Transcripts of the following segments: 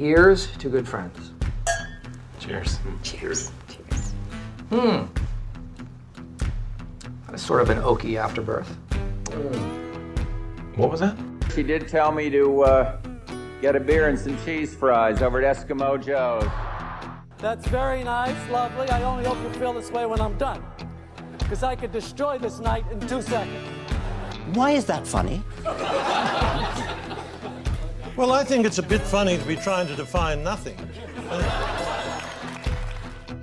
Here's to good friends. Cheers. Cheers. Cheers. Hmm. That's sort of an oaky afterbirth. What was that? She did tell me to uh, get a beer and some cheese fries over at Eskimo Joe's. That's very nice, lovely. I only hope you feel this way when I'm done. Because I could destroy this night in two seconds. Why is that funny? Well, I think it's a bit funny to be trying to define nothing.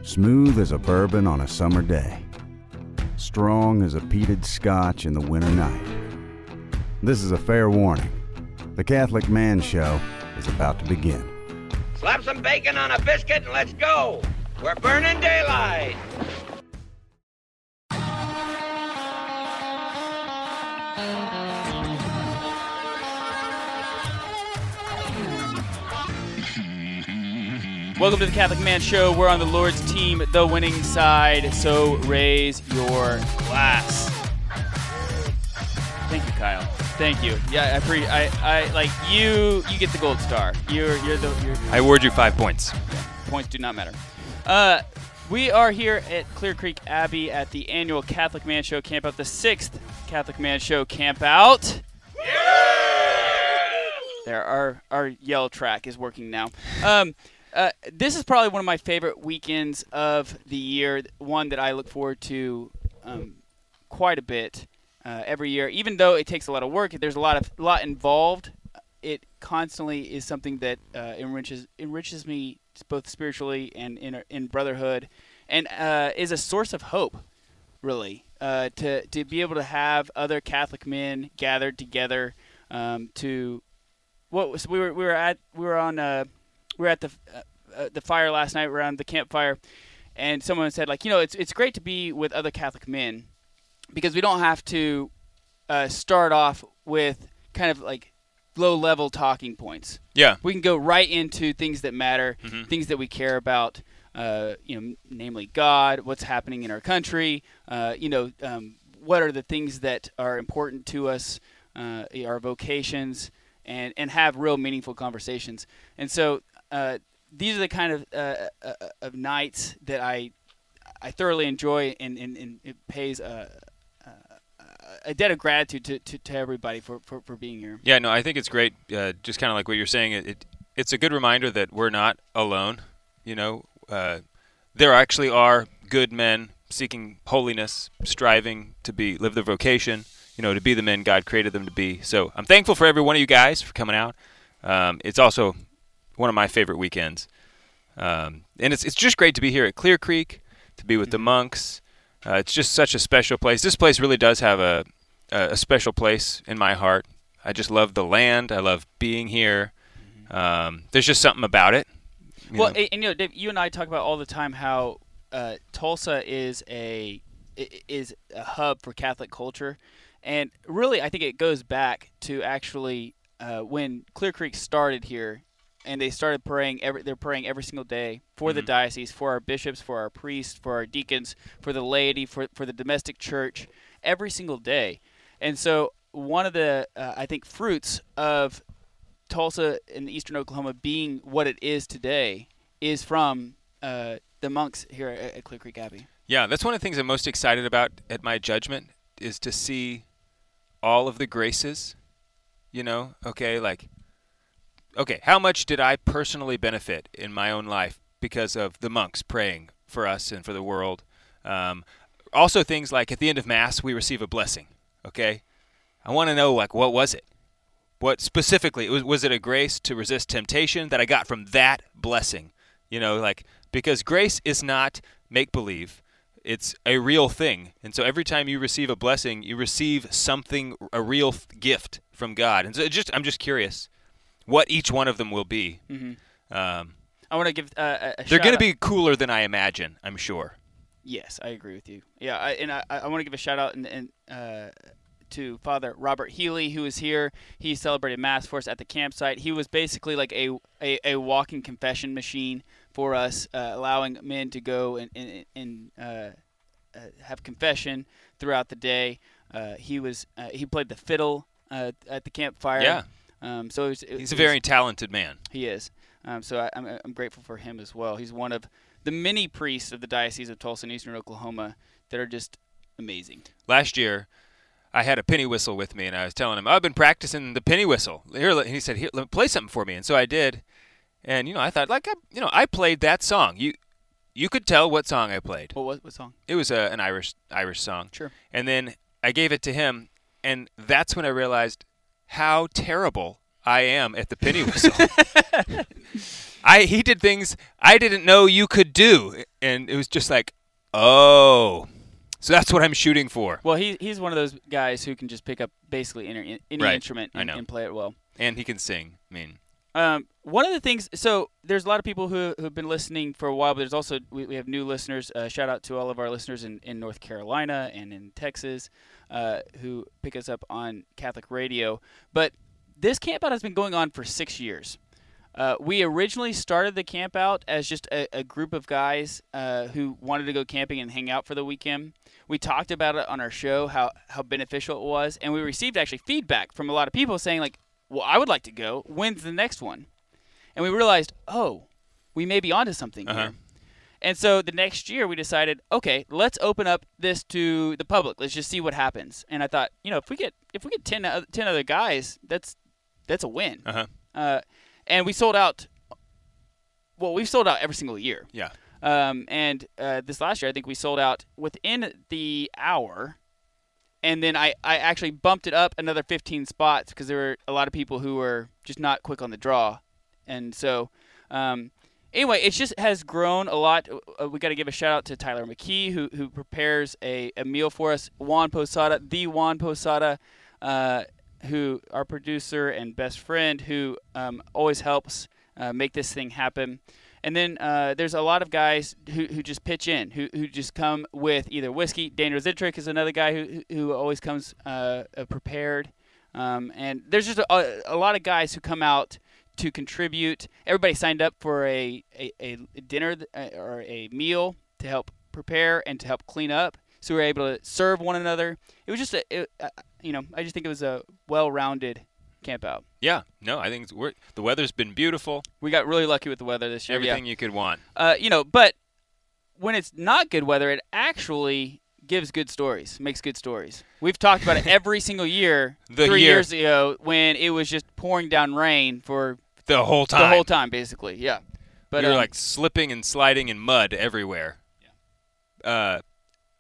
Smooth as a bourbon on a summer day. Strong as a peated scotch in the winter night. This is a fair warning. The Catholic Man Show is about to begin. Slap some bacon on a biscuit and let's go. We're burning daylight. Welcome to the Catholic Man Show. We're on the Lord's team, the winning side. So raise your glass. Thank you, Kyle. Thank you. Yeah, I pre I, I like you. You get the gold star. You're you're the. You're, I award you five points. points do not matter. Uh, we are here at Clear Creek Abbey at the annual Catholic Man Show Camp Out, the sixth Catholic Man Show Camp Out. There, our our yell track is working now. Um, uh, this is probably one of my favorite weekends of the year. One that I look forward to um, quite a bit uh, every year. Even though it takes a lot of work, there's a lot of lot involved. It constantly is something that uh, enriches enriches me both spiritually and in in brotherhood, and uh, is a source of hope. Really, uh, to to be able to have other Catholic men gathered together um, to what was we were we were at we were on uh, we were at the uh, uh, the fire last night around the campfire, and someone said like you know it's it's great to be with other Catholic men because we don't have to uh, start off with kind of like low level talking points. Yeah. we can go right into things that matter, Mhm. things that we care about. Uh, you know, namely God, what's happening in our country. Uh, you know, um, what are the things that are important to us, uh, our vocations, and and have real meaningful conversations. And so uh, these are the kind of uh, uh, of nights that I I thoroughly enjoy, and, and, and it pays a, a, a debt of gratitude to, to, to everybody for, for, for being here. Yeah, no, I think it's great. Uh, just kind of like what you're saying, it, it it's a good reminder that we're not alone. You know, uh, there actually are good men seeking holiness, striving to be live their vocation. You know, to be the men God created them to be. So I'm thankful for every one of you guys for coming out. Um, it's also one of my favorite weekends, um, and it's it's just great to be here at Clear Creek, to be with the monks. Uh, it's just such a special place. This place really does have a a special place in my heart. I just love the land. I love being here. Um, there's just something about it. well, know. and, you know, Dave, you and I talk about all the time how uh, Tulsa is a is a hub for Catholic culture, and really, I think it goes back to actually uh, when Clear Creek started here, and they started praying every they're praying every single day for the Mhm. diocese, for our bishops, for our priests, for our deacons, for the laity, for for the domestic church, every single day, and so one of the uh, I think fruits of Tulsa in eastern Oklahoma being what it is today is from uh, the monks here at, at Clear Creek Abbey. Yeah, that's one of the things I'm most excited about at my judgment is to see all of the graces. You know, okay, like, okay, how much did I personally benefit in my own life because of the monks praying for us and for the world? Um, also, things like at the end of Mass, we receive a blessing. Okay, I want to know like what was it? What specifically was was it a grace to resist temptation that I got from that blessing? You know, like because grace is not make believe. It's a real thing. And so every time you receive a blessing, you receive something a real gift from God. And so just I'm just curious what each one of them will be. Mhm. Um, I want to give uh, they're going to be cooler than I imagine, I'm sure. Yes, I agree with you. Yeah, I, and I, I want to give a shout out and, and uh, to Father Robert Healy, who is here. He celebrated Mass for us at the campsite. He was basically like a a, a walking confession machine for us, uh, allowing men to go and and, and uh, uh, have confession throughout the day. Uh, he was uh, he played the fiddle uh, at the campfire. Yeah. Um, so it was, it, He's a very talented man. he is. Um, so I, I'm, I'm grateful for him as well. He's one of the many priests of the Diocese of Tulsa and Eastern Oklahoma that are just amazing. Last year, I had a penny whistle with me, and I was telling him I've been practicing the penny whistle. Here, he said, "Here, play something for me," and so I did. And you know, I thought, like, I, you know, I played that song. You, you could tell what song I played. What was what song? It was a, an Irish Irish song. Sure. And then I gave it to him, and that's when I realized how terrible I am at the penny whistle. I he did things I didn't know you could do, and it was just like, oh, so that's what I'm shooting for. Well, he he's one of those guys who can just pick up basically any, any Right. instrument and, and play it well. And he can sing. I mean, Um, one of the things, so there's a lot of people who who have been listening for a while, but there's also we, we have new listeners. Uh, shout out to all of our listeners in, in North Carolina and in Texas uh, who pick us up on Catholic radio. But this campout has been going on for six years. Uh, we originally started the camp out as just a, a group of guys uh, who wanted to go camping and hang out for the weekend. We talked about it on our show how how beneficial it was, and we received actually feedback from a lot of people saying like, "Well, I would like to go. When's the next one?" And we realized, oh, we may be onto something Uh-huh. here. And so the next year we decided, okay, let's open up this to the public. Let's just see what happens. And I thought, you know, if we get if we get 10, oth- 10 other guys, that's that's a win. uh huh. Uh, and we sold out. Well, we've sold out every single year. Yeah. Um, and uh, this last year, I think we sold out within the hour. And then I, I actually bumped it up another 15 spots because there were a lot of people who were just not quick on the draw. And so, um, anyway, it just has grown a lot. Uh, we got to give a shout out to Tyler McKee, who, who prepares a, a meal for us. Juan Posada, the Juan Posada, uh, who our producer and best friend, who um, always helps uh, make this thing happen. And then uh, there's a lot of guys who, who just pitch in, who, who just come with either whiskey. Dan Zitrick is another guy who, who always comes uh, uh, prepared. Um, and there's just a, a lot of guys who come out to contribute. Everybody signed up for a, a, a dinner uh, or a meal to help prepare and to help clean up. So we were able to serve one another. It was just a, it, uh, you know, I just think it was a well-rounded camp out. Yeah. No, I think it's, we're, the weather's been beautiful. We got really lucky with the weather this year. yeah. Everything you could want. Uh, you know, but when it's not good weather, it actually gives good stories, makes good stories. We've talked about it every single year. The three year. years ago, when it was just pouring down rain for The whole time. the whole time, basically. Yeah, but we were um, like slipping and sliding in mud everywhere. Uh,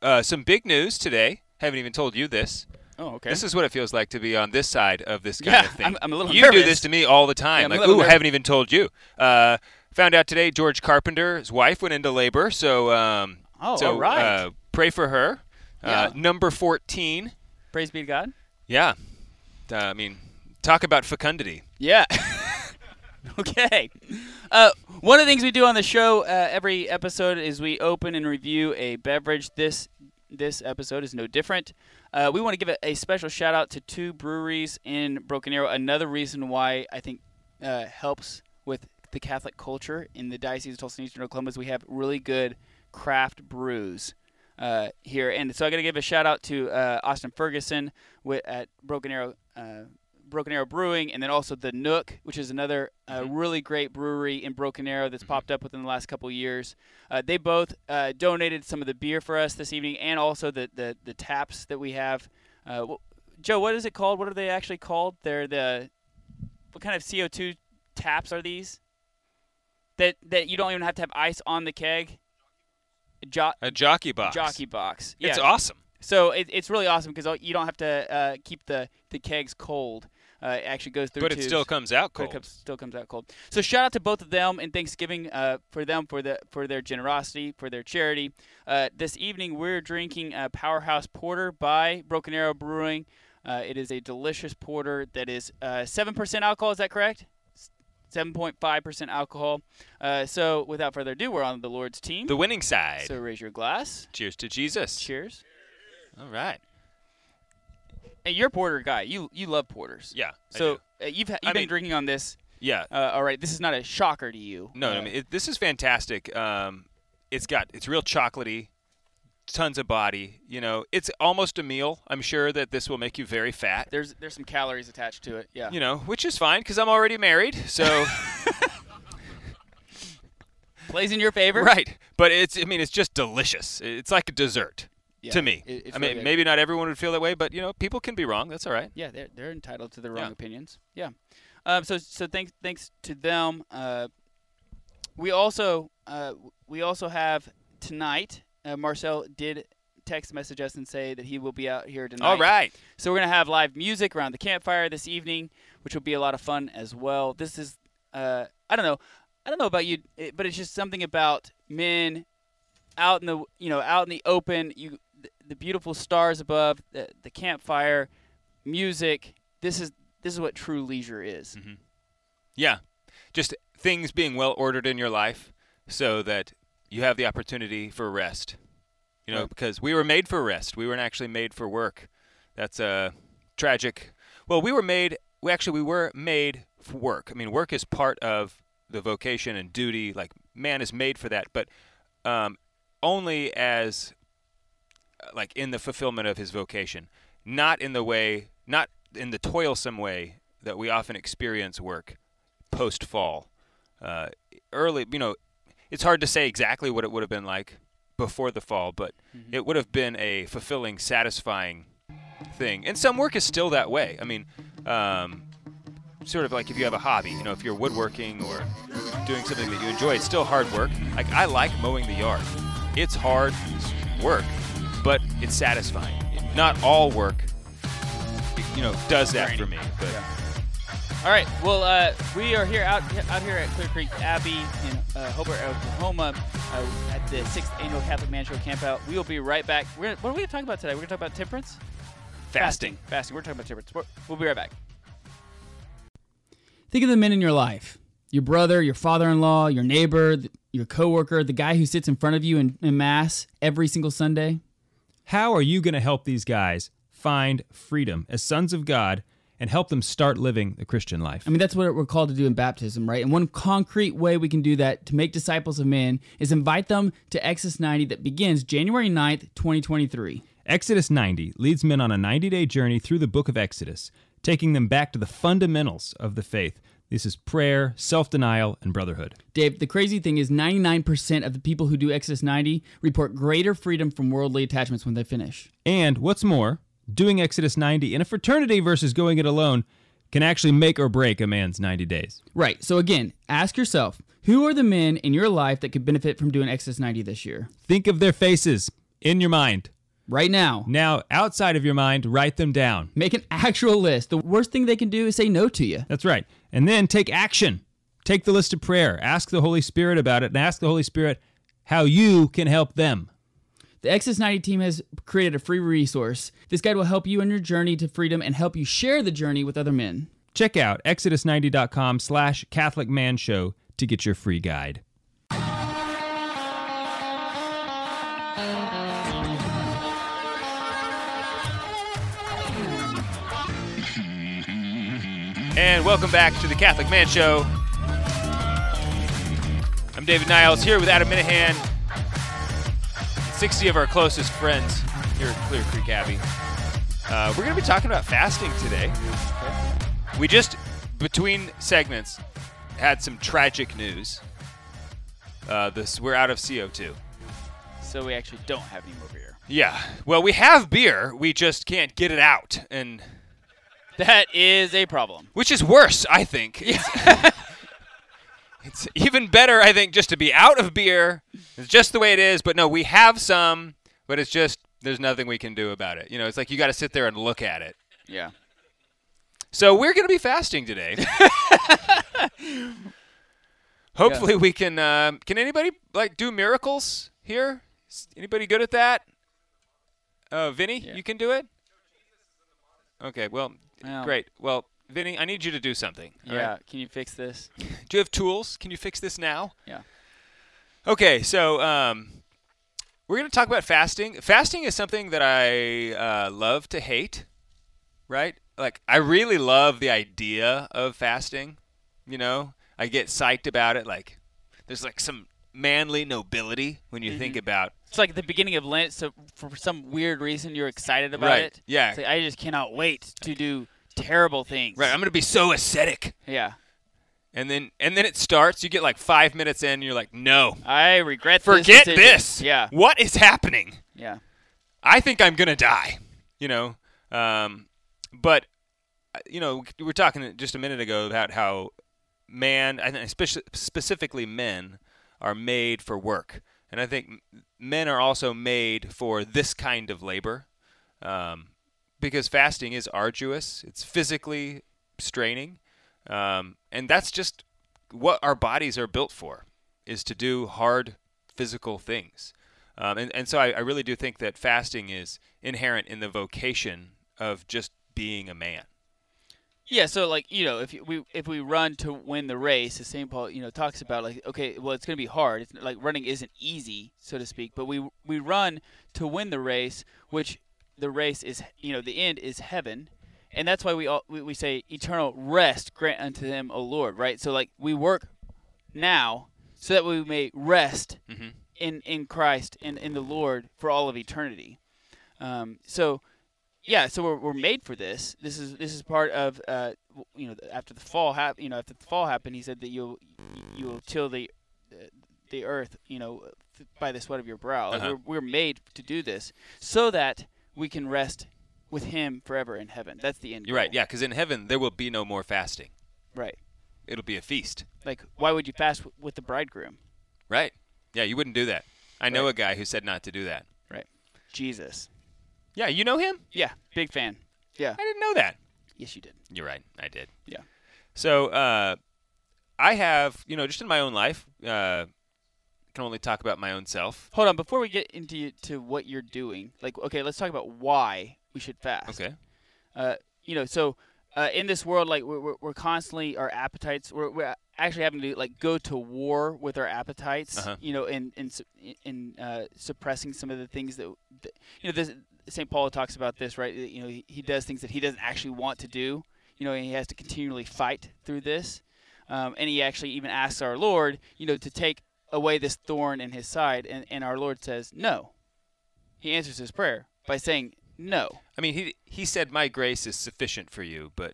uh, some big news today. Haven't even told you this. oh, okay. This is what it feels like to be on this side of this kind Yeah, of thing. I'm- I'm a little you do this to me all the time. Yeah, like, ooh, nervous. haven't even told you. Uh, found out today George Carpenter's wife went into labor. So, um, Oh, so all right. uh, pray for her. Uh, Yeah. number 14. Praise be to God. Yeah. Uh, I mean, talk about fecundity. Yeah. okay. Uh, one of the things we do on the show uh, every episode is we open and review a beverage. This this episode is no different. Uh, we want to give a, a special shout out to two breweries in Broken Arrow. Another reason why I think uh, helps with the Catholic culture in the Diocese of Tulsa and Eastern Oklahoma is we have really good craft brews uh, here. And so I got to give a shout out to uh, Austin Ferguson with, at Broken Arrow. Uh, Broken Arrow Brewing, and then also the Nook, which is another uh, really great brewery in Broken Arrow that's popped up within the last couple of years. Uh, they both uh, donated some of the beer for us this evening, and also the the, the taps that we have. Uh, wh- Joe, what is it called? What are they actually called? They're the what kind of CO two taps are these? That that you don't even have to have ice on the keg. Jo- A jockey box. Jockey box. Yeah. It's awesome. So it, it's really awesome because you don't have to uh, keep the, the kegs cold. Uh, it actually goes through. But it still comes out cold. comes, still comes out cold. So shout out to both of them and Thanksgiving uh, for them for the for their generosity for their charity. Uh, this evening we're drinking uh, Powerhouse Porter by Broken Arrow Brewing. Uh, it is a delicious porter that is uh, seven percent alcohol. Is that correct? Seven point five percent alcohol. Uh, so without further ado, we're on the Lord's team. The winning side. so raise your glass. Cheers to Jesus. Cheers. All right. And you're a porter guy. You you love porters. Yeah. I So uh, you've ha- you've been mean- drinking on this. yeah. Uh, all right. This is not a shocker to you. No, Uh, I mean it, this is fantastic. Um, it's got it's real chocolatey, tons of body. You know, it's almost a meal. I'm sure that this will make you very fat. There's there's some calories attached to it. Yeah. You know, which is fine because I'm already married. So Plays in your favor. right, but it's I mean it's just delicious. It's like a dessert Yeah, to me. it- I mean, maybe not everyone would feel that way, but you know, people can be wrong. That's all right. Yeah, they're they're entitled to their wrong Yeah. opinions. Yeah. Um, so so thanks thanks to them. Uh, we also uh, we also have tonight. Uh, Marcel did text message us and say that he will be out here tonight. All right. So we're gonna have live music around the campfire this evening, which will be a lot of fun as well. This is uh, I don't know, I don't know about you, but it's just something about men out in the you know out in the open. You the, beautiful stars above, the, the campfire, music. This is this is what true leisure is. Mm-hmm. Yeah. Just things being well ordered in your life so that you have the opportunity for rest. You know, Right. because we were made for rest. We weren't actually made for work. That's uh, tragic. Well, we were made, we actually, we were made for work. I mean, work is part of the vocation and duty. Like, man is made for that, but um, only as, like, in the fulfillment of his vocation, not in the way, not in the toilsome way that we often experience work post fall. Uh, early, you know, it's hard to say exactly what it would have been like before the fall, but it would have been a fulfilling, satisfying thing. And some work is still that way. I mean, um, sort of like if you have a hobby, you know, if you're woodworking or doing something that you enjoy, it's still hard work. Like I like mowing the yard. It's hard work, but it's satisfying. Not all work, you know, does that for me. But All right. Well, uh, we are here out out here at Clear Creek Abbey in uh, Hulbert, Oklahoma, uh, at the sixth annual Catholic Man Show campout. We will be right back. We're what are we going to talk about today? We're going to talk about temperance, fasting. fasting. We're talking about temperance. We're, we'll be right back. Think of the men in your life: your brother, your father-in-law, your neighbor, your coworker, the guy who sits in front of you in, in mass every single Sunday. How are you going to help these guys find freedom as sons of God and help them start living the Christian life? I mean, that's what we're called to do in baptism, right? And one concrete way we can do that to make disciples of men is invite them to Exodus 90 that begins January 9th, 2023. Exodus 90 leads men on a 90 day journey through the book of Exodus, taking them back to the fundamentals of the faith. This is prayer, self denial, and brotherhood. Dave, the crazy thing is 99% of the people who do Exodus 90 report greater freedom from worldly attachments when they finish. And what's more, doing Exodus 90 in a fraternity versus going it alone can actually make or break a man's 90 days. Right. So again, ask yourself, who are the men in your life that could benefit from doing Exodus 90 this year? Think of their faces in your mind. Right now. Now, outside of your mind, write them down. Make an actual list. The worst thing they can do is say no to you. That's right. And then take action. Take the list of prayer. Ask the Holy Spirit about it and ask the Holy Spirit how you can help them. The Exodus 90 team has created a free resource. This guide will help you on your journey to freedom and help you share the journey with other men. Check out exodus90.com slash Catholic Man Show to get your free guide. And welcome back to the Catholic Man Show. I'm David Niehaus here with Adam Minihan, 60 of our closest friends here at Clear Creek Abbey. Uh, we're going to be talking about fasting today. We just, between segments, had some tragic news. Uh, this we're out of CO2. So we actually don't have any more beer. Yeah. Well, we have beer. We just can't get it out, and That is a problem. which is worse, I think. It's, it's even better, I think, just to be out of beer. It's just the way it is. But no, we have some, but it's just there's nothing we can do about it. You know, it's like you got to sit there and look at it. Yeah. So we're going to be fasting today. Hopefully, we can. Um, can anybody like do miracles here? Is anybody good at that? Uh, Vinny, you can do it. Okay, well, Well. great. Well, Vinny, I need you to do something. Yeah. right? Can you fix this? Do you have tools? Can you fix this now? Yeah. Okay, so um, we're going to talk about fasting. Fasting is something that I uh, love to hate, right? Like, I really love the idea of fasting. You know, I get psyched about it. Like, there's like some manly nobility when you think about It's like the beginning of Lent, so for some weird reason you're excited about Right, it. yeah. Like, I just cannot wait to do terrible things. Right, I'm gonna be so ascetic. Yeah. And then and then it starts. You get like five minutes in, and you're like, no, I regret. This. Forget this. this. Yeah. What is happening? Yeah. I think I'm gonna die. You know, um, but you know, we were talking just a minute ago about how man, I think especially specifically men, are made for work, and I think men are also made for this kind of labor, um, because fasting is arduous. It's physically straining, um, and that's just what our bodies are built for, is to do hard physical things. Um, and, and so I, I really do think that fasting is inherent in the vocation of just being a man. Yeah, so like you know, if we if we run to win the race, as St. Paul you know talks about, like okay, well it's going to be hard. It's like running isn't easy, so to speak. But we we run to win the race, which the race is you know the end is heaven, and that's why we all we, we say eternal rest grant unto them, O Lord. Right. So like we work now so that we may rest Mhm. in in Christ and in the Lord for all of eternity. Um, so yeah, so we're, we're made for this. This is this is part of uh, you know after the fall hap- you know after the fall happened, he said that you'll you'll till the uh, the earth you know by the sweat of your brow. Uh-huh. we're we're made to do this so that we can rest with Him forever in heaven. That's the end. You're right, yeah, because in heaven there will be no more fasting. Right. It'll be a feast. Like why would you fast w- with the bridegroom? Right. Yeah, you wouldn't do that. I know Right. a guy who said not to do that. Right. Jesus. Yeah, you know him? Yeah. Big fan. Yeah. I didn't know that. Yes, you did. You're right. I did. Yeah. So uh, I have, you know, just in my own life, uh, can only talk about my own self. Hold on, before we get into to what you're doing, like okay, let's talk about why we should fast. Okay. Uh, you know, so uh, in this world, like we're, we're, constantly our appetites. We're, we're actually having to like go to war with our appetites. Uh-huh. You know, in in in uh, suppressing some of the things that you know. This St. Paul talks about this, right? You know, he, he does things that he doesn't actually want to do. You know, and he has to continually fight through this. Um, and he actually even asks our Lord, you know, to take away this thorn in his side, and, and our Lord says no. He answers his prayer by saying no. I mean, he he said my grace is sufficient for you, but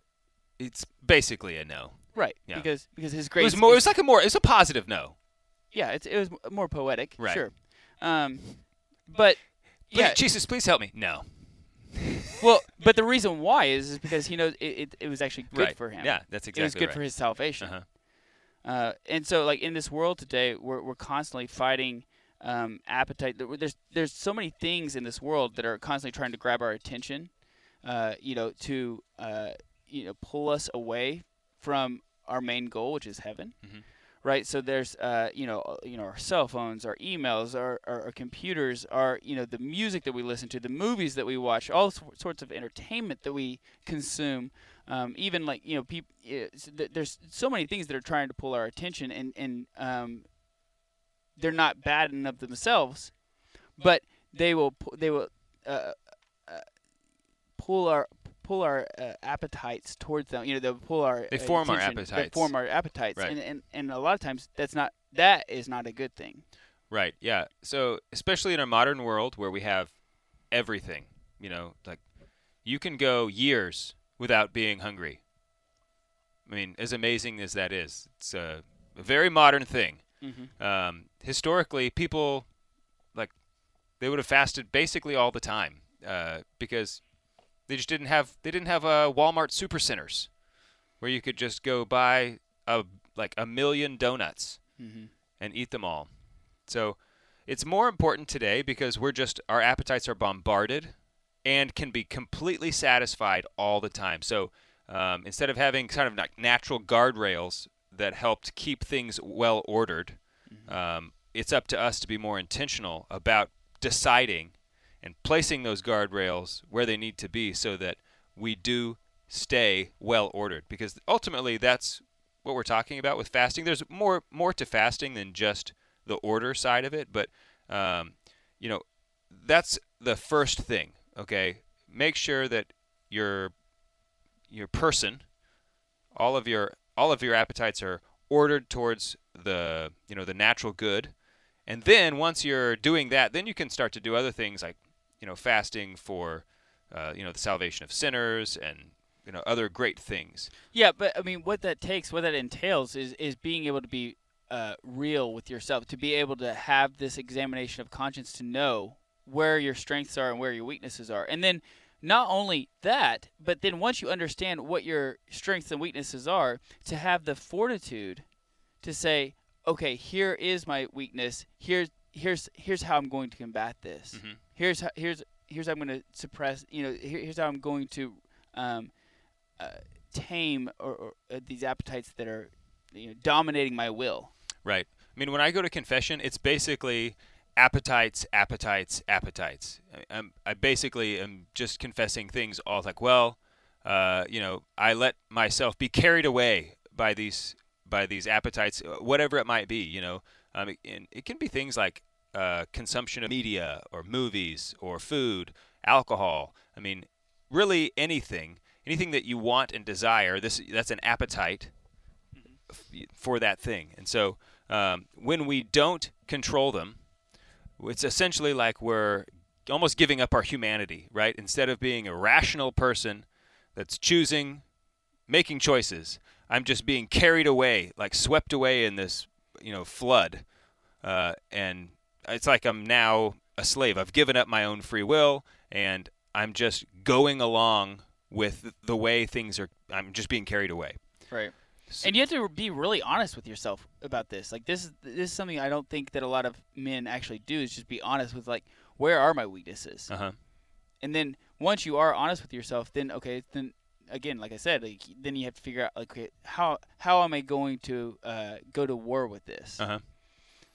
it's basically a no. Right. Yeah. Because because his It grace was more. It was like a more. It's a positive no. yeah, it's, it was more poetic. Right. Sure. Um, but yeah, Jesus, please help me. No. well, but the reason why is, is because he knows it, it, it was actually good Right. for him. Yeah, that's exactly. Right. It was good right. for his salvation. Uh-huh. Uh, and so, like in this world today, we're we're constantly fighting um, appetite. There's there's so many things in this world that are constantly trying to grab our attention. Uh, you know, to uh, you know pull us away from our main goal, which is heaven. Mhm. Right. So there's uh, you know uh, you know our cell phones, our emails, our, our, our computers, our you know the music that we listen to, the movies that we watch, all sor- sorts of entertainment that we consume. Um, even like you know, th- there's so many things that are trying to pull our attention, and and um, they're not bad of themselves, but they will they will uh, pull our pull our uh, appetites towards them. You know, they'll pull our They form our attention. They appetites. form our appetites, Right. and, and and a lot of times that's not that is not a good thing. Right. Yeah. So especially in our modern world where we have everything, you know, like you can go years without being hungry. I mean, as amazing as that is, it's a, a very modern thing. Mhm. Um, historically, people like they would have fasted basically all the time uh, because they just didn't have they didn't have uh, Walmart supercenters where you could just go buy a like a million donuts Mhm. and eat them all. So it's more important today because we're just our appetites are bombarded and can be completely satisfied all the time. So um, instead of having kind of like natural guardrails that helped keep things well ordered, um, it's up to us to be more intentional about deciding and placing those guardrails where they need to be so that we do stay well ordered. Because ultimately that's what we're talking about with fasting. There's more more to fasting than just the order side of it but um, you know that's the first thing okay? Make sure that your your person all of your all of your appetites are ordered towards the you know the natural good. And then once you're doing that, then you can start to do other things like, you know, fasting for, uh, you know, the salvation of sinners and you know other great things. Yeah, but I mean, what that takes, what that entails, is is being able to be uh, real with yourself, to be able to have this examination of conscience, to know where your strengths are and where your weaknesses are, and then not only that, but then once you understand what your strengths and weaknesses are, to have the fortitude to say, okay, here is my weakness. Here's here's here's how I'm going to combat this. Mhm. Here's how, here's here's how I'm going to suppress. You know, here, here's how I'm going to um, uh, tame or, or uh, these appetites that are you know, dominating my will. Right. I mean, when I go to confession, it's basically appetites, appetites, appetites. I, I'm, I basically am just confessing things all like, well, uh, you know, I let myself be carried away by these by these appetites, uh, whatever it might be. You know, um, it, and it can be things like uh, consumption of media or movies or food, alcohol. I mean, really anything, anything that you want and desire. This that's an appetite f- for that thing. And so um, when we don't control them, it's essentially like we're almost giving up our humanity, right? Instead of being a rational person that's choosing, making choices, I'm just being carried away, like swept away in this, you know, flood. Uh, and it's like I'm now a slave. I've given up my own free will, and I'm just going along with the way things are. I'm just being carried away. Right. And you have to be really honest with yourself about this. Like this is this is something I don't think that a lot of men actually do is just be honest with like where are my weaknesses. Uh huh. And then once you are honest with yourself, then okay, then again, like I said, like then you have to figure out like how how am I going to uh, go to war with this? Uh huh.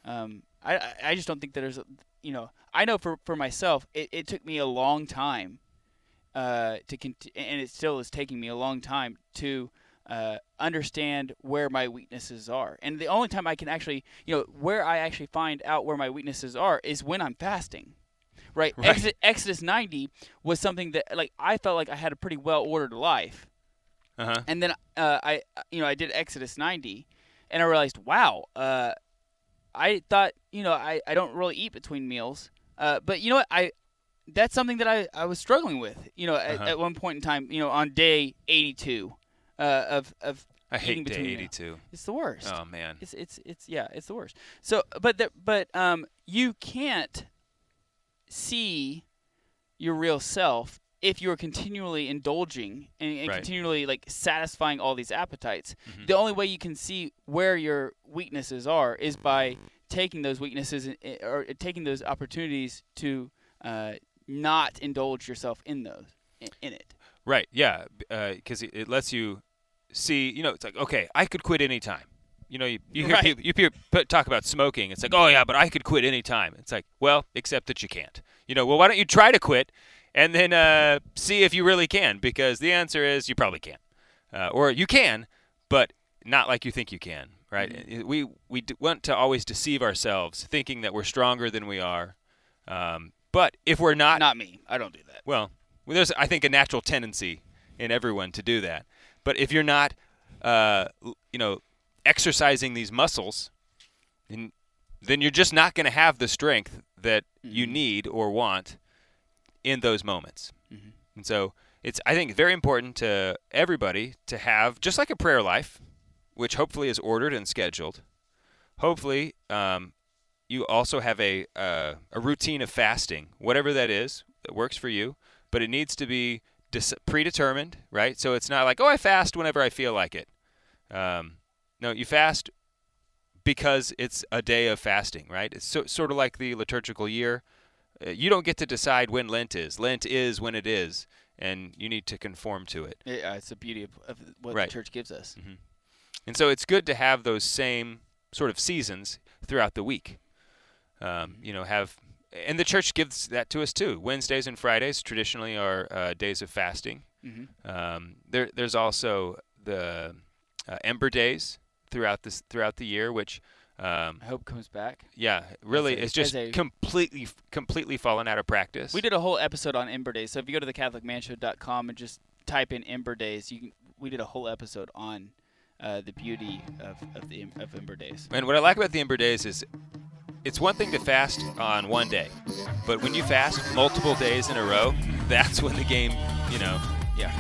Um, I I- I just don't think that there's a, you know I know for for myself it, it took me a long time uh, to cont- and it still is taking me a long time to uh, understand where my weaknesses are. And the only time I can actually you know where I actually find out where my weaknesses are is when I'm fasting. Right. Right. Exodus, Exodus 90 was something that like I felt like I had a pretty well ordered life Uh huh. and then uh, I you know I did Exodus 90, and I realized wow, uh, I thought you know I, I don't really eat between meals, uh, but you know what I that's something that I, I was struggling with you know at, Uh-huh. at one point in time you know on day 82 uh, of of I eating hate day between meals. 82. It's the worst. Oh man. It's it's it's yeah, it's the worst. So, but the, but um, you can't see your real self if you are continually indulging and, and Right. continually like satisfying all these appetites. Mhm. The only way you can see where your weaknesses are is by taking those weaknesses and- eh, or taking those opportunities to uh, not indulge yourself in those in, in it. Right. Yeah. Because it, it lets you see. You know, it's like okay, I could quit any time. You know, you, you hear Right. people you hear talk about smoking. It's like, oh yeah, but I could quit any time. It's like, well, except that you can't. You know, well, why don't you try to quit and then uh, see if you really can? Because the answer is you probably can't, uh, or you can, but not like you think you can. Right? Mm-hmm. We we d- want to always deceive ourselves, thinking that we're stronger than we are. Um, but if we're not, Not me. I don't do that. well, well, there's I think a natural tendency in everyone to do that. But if you're not, uh, you know, exercising these muscles, then then you're just not going to have the strength that you need or want in those moments. Mhm. And so it's I think very important to everybody to have just like a prayer life, which hopefully is ordered and scheduled. Hopefully, um, you also have a uh, a routine of fasting, whatever that is that works for you. But it needs to be dis- predetermined, right? So it's not like oh I fast whenever I feel like it. Um, no, you fast because it's a day of fasting, right? It's so, sort of like the liturgical year. Uh, you don't get to decide when Lent is. Lent is when it is, and you need to conform to it. Yeah, it's the beauty of, of what Right. the church gives us. And so it's good to have those same sort of seasons throughout the week. Um, you know, have and the church gives that to us too. Wednesdays and Fridays traditionally are uh, days of fasting. Mhm. Um, there, there's also the uh, Ember Days throughout this throughout the year, which um, I hope comes back. yeah, really a- is just a- completely completely fallen out of practice. We did a whole episode on Ember Days. So if you go to thecatholicmanshow.com and just type in Ember Days, you can, we did a whole episode on uh, the beauty of of the of Ember Days. And what I like about the Ember Days is it's one thing to fast on one day, but when you fast multiple days in a row, that's when the game, you know, yeah,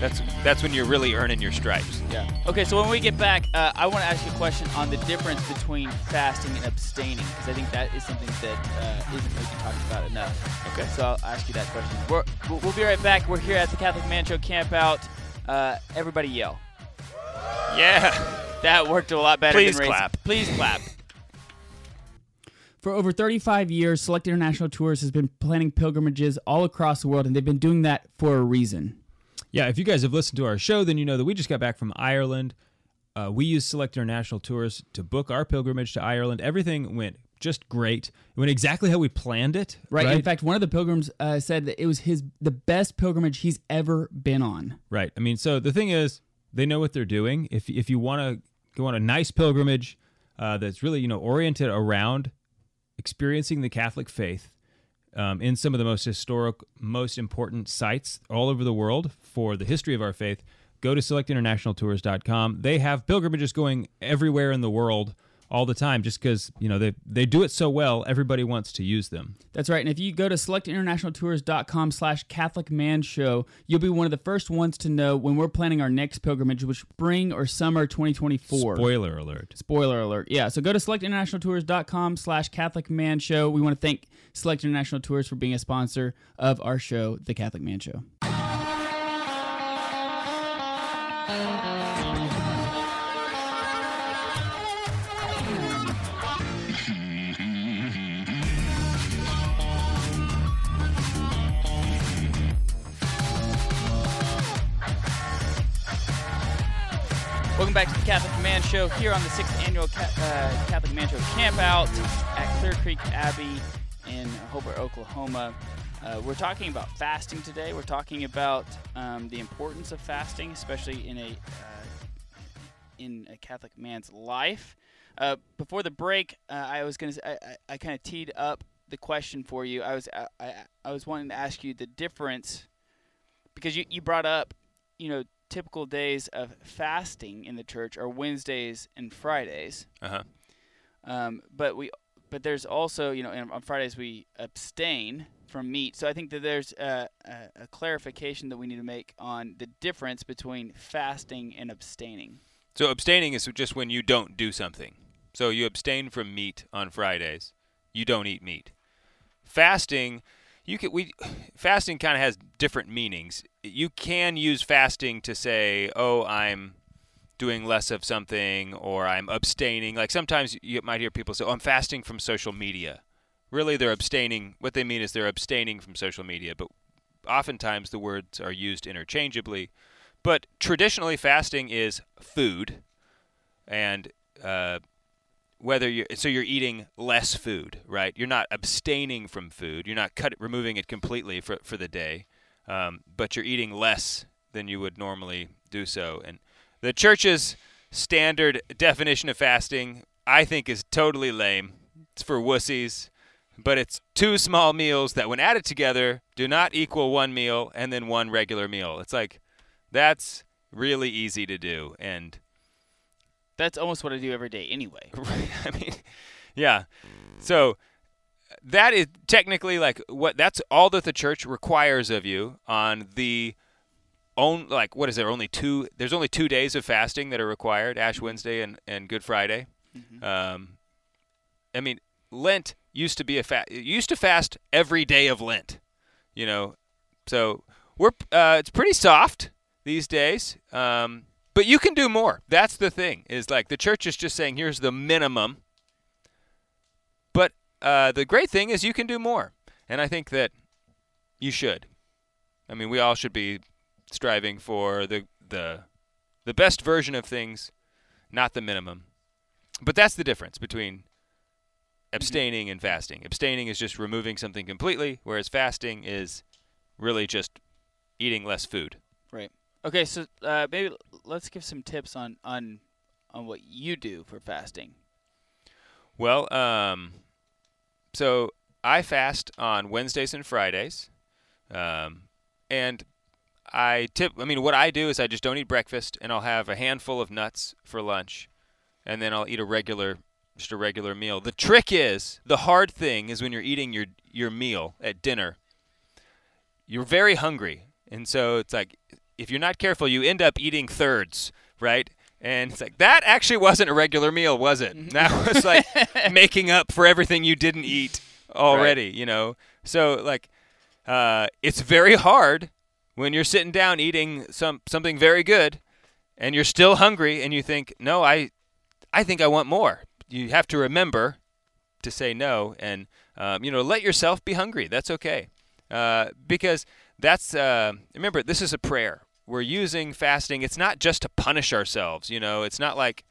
that's that's when you're really earning your stripes. Yeah. Okay, so when we get back, uh, I want to ask you a question on the difference between fasting and abstaining, because I think that is something that uh, isn't maybe talked about enough. Okay. So I'll ask you that question. We're, we'll we'll be right back. We're here at the Catholic Man Show Camp Out. Uh, everybody yell. Yeah. That worked a lot better Please than raising- clap. Please clap. For over 35 years, Select International Tours has been planning pilgrimages all across the world, and they've been doing that for a reason. Yeah, if you guys have listened to our show, then you know that we just got back from Ireland. Uh, we used Select International Tours to book our pilgrimage to Ireland. Everything went just great. It went exactly how we planned it. Right. Right. In fact, one of the pilgrims uh, said that it was his the best pilgrimage he's ever been on. Right. I mean, so the thing is, they know what they're doing. If if you want to go on a nice pilgrimage uh, that's really you know oriented around experiencing the Catholic faith um, in some of the most historic, most important sites all over the world for the history of our faith, go to selectinternationaltours.com. They have pilgrimages going everywhere in the world all the time just because you know they they do it so well everybody wants to use them That's right. And if you go to selectinternationaltours.com slash Catholic Man Show, you'll be one of the first ones to know when we're planning our next pilgrimage, which spring or summer 2024. spoiler alert Spoiler alert. Yeah. So go to selectinternationaltours.com slash Catholic Man Show. We want to thank Select International Tours for being a sponsor of our show, The Catholic Man Show. Welcome back to the Catholic Man Show here on the sixth annual uh, Catholic Man Show Camp Out at Clear Creek Abbey in Hulbert, Oklahoma. Uh, we're talking about fasting today. We're talking about um, the importance of fasting, especially in a uh, in a Catholic man's life. Uh, before the break, uh, I was gonna I, I, I kind of teed up the question for you. I was I, I, I was wanting to ask you the difference because you, you brought up you know typical days of fasting in the church are Wednesdays and Fridays. Uh-huh. Um, but we but there's also you know on Fridays we abstain from meat. So I think that there's a, a, a clarification that we need to make on the difference between fasting and abstaining. So abstaining is just when you don't do something. So you abstain from meat on Fridays. You don't eat meat. Fasting, you can we fasting kind of has different meanings. You can use fasting to say, "Oh, I'm doing less of something or I'm abstaining." Like sometimes you might hear people say, "Oh, I'm fasting from social media." Really, they're abstaining. What they mean is they're abstaining from social media, but oftentimes the words are used interchangeably. But traditionally, fasting is food, and uh, whether you so you're eating less food, right? You're not abstaining from food. You're not cut removing it completely for for the day, um, but you're eating less than you would normally do so. And the church's standard definition of fasting, I think, is totally lame. It's for wussies. But it's two small meals that, when added together, do not equal one meal and then one regular meal. It's like that's really easy to do, and That's almost what I do every day anyway. I mean, yeah. So that is technically like what that's all that the church requires of you on the own like what is there only two there's only two days of fasting that are required ash wednesday and, and good friday. Um, i mean lent used to be a fast used to fast every day of lent you know? So we're uh, it's pretty soft these days. Um, but you can do more. That's the thing is like the church is just saying here's the minimum. But uh, the great thing is you can do more and i think that you should. I mean we all should be striving for the the the best version of things not the minimum. But that's the difference between abstaining and fasting. Abstaining is just removing something completely whereas fasting is really just eating less food. Right. Okay, so uh, maybe let's give some tips on on on what you do for fasting. Well, um, so I fast on Wednesdays and Fridays, um, and I tip. I mean, what I do is I just don't eat breakfast, and I'll have a handful of nuts for lunch, and then I'll eat a regular just a regular meal. The trick is the hard thing is when you're eating your your meal at dinner. You're very hungry, and so it's like if you're not careful, you end up eating thirds, right? And it's like that actually wasn't a regular meal, was it? That was like making up for everything you didn't eat already, you know. So like, uh, it's very hard when you're sitting down eating some something very good, and you're still hungry, and you think, no, I, I think I want more. You have to remember to say no, and um, you know, let yourself be hungry. That's okay, uh, because that's uh, remember this is a prayer. We're using fasting. It's not just to punish ourselves. You know, it's not like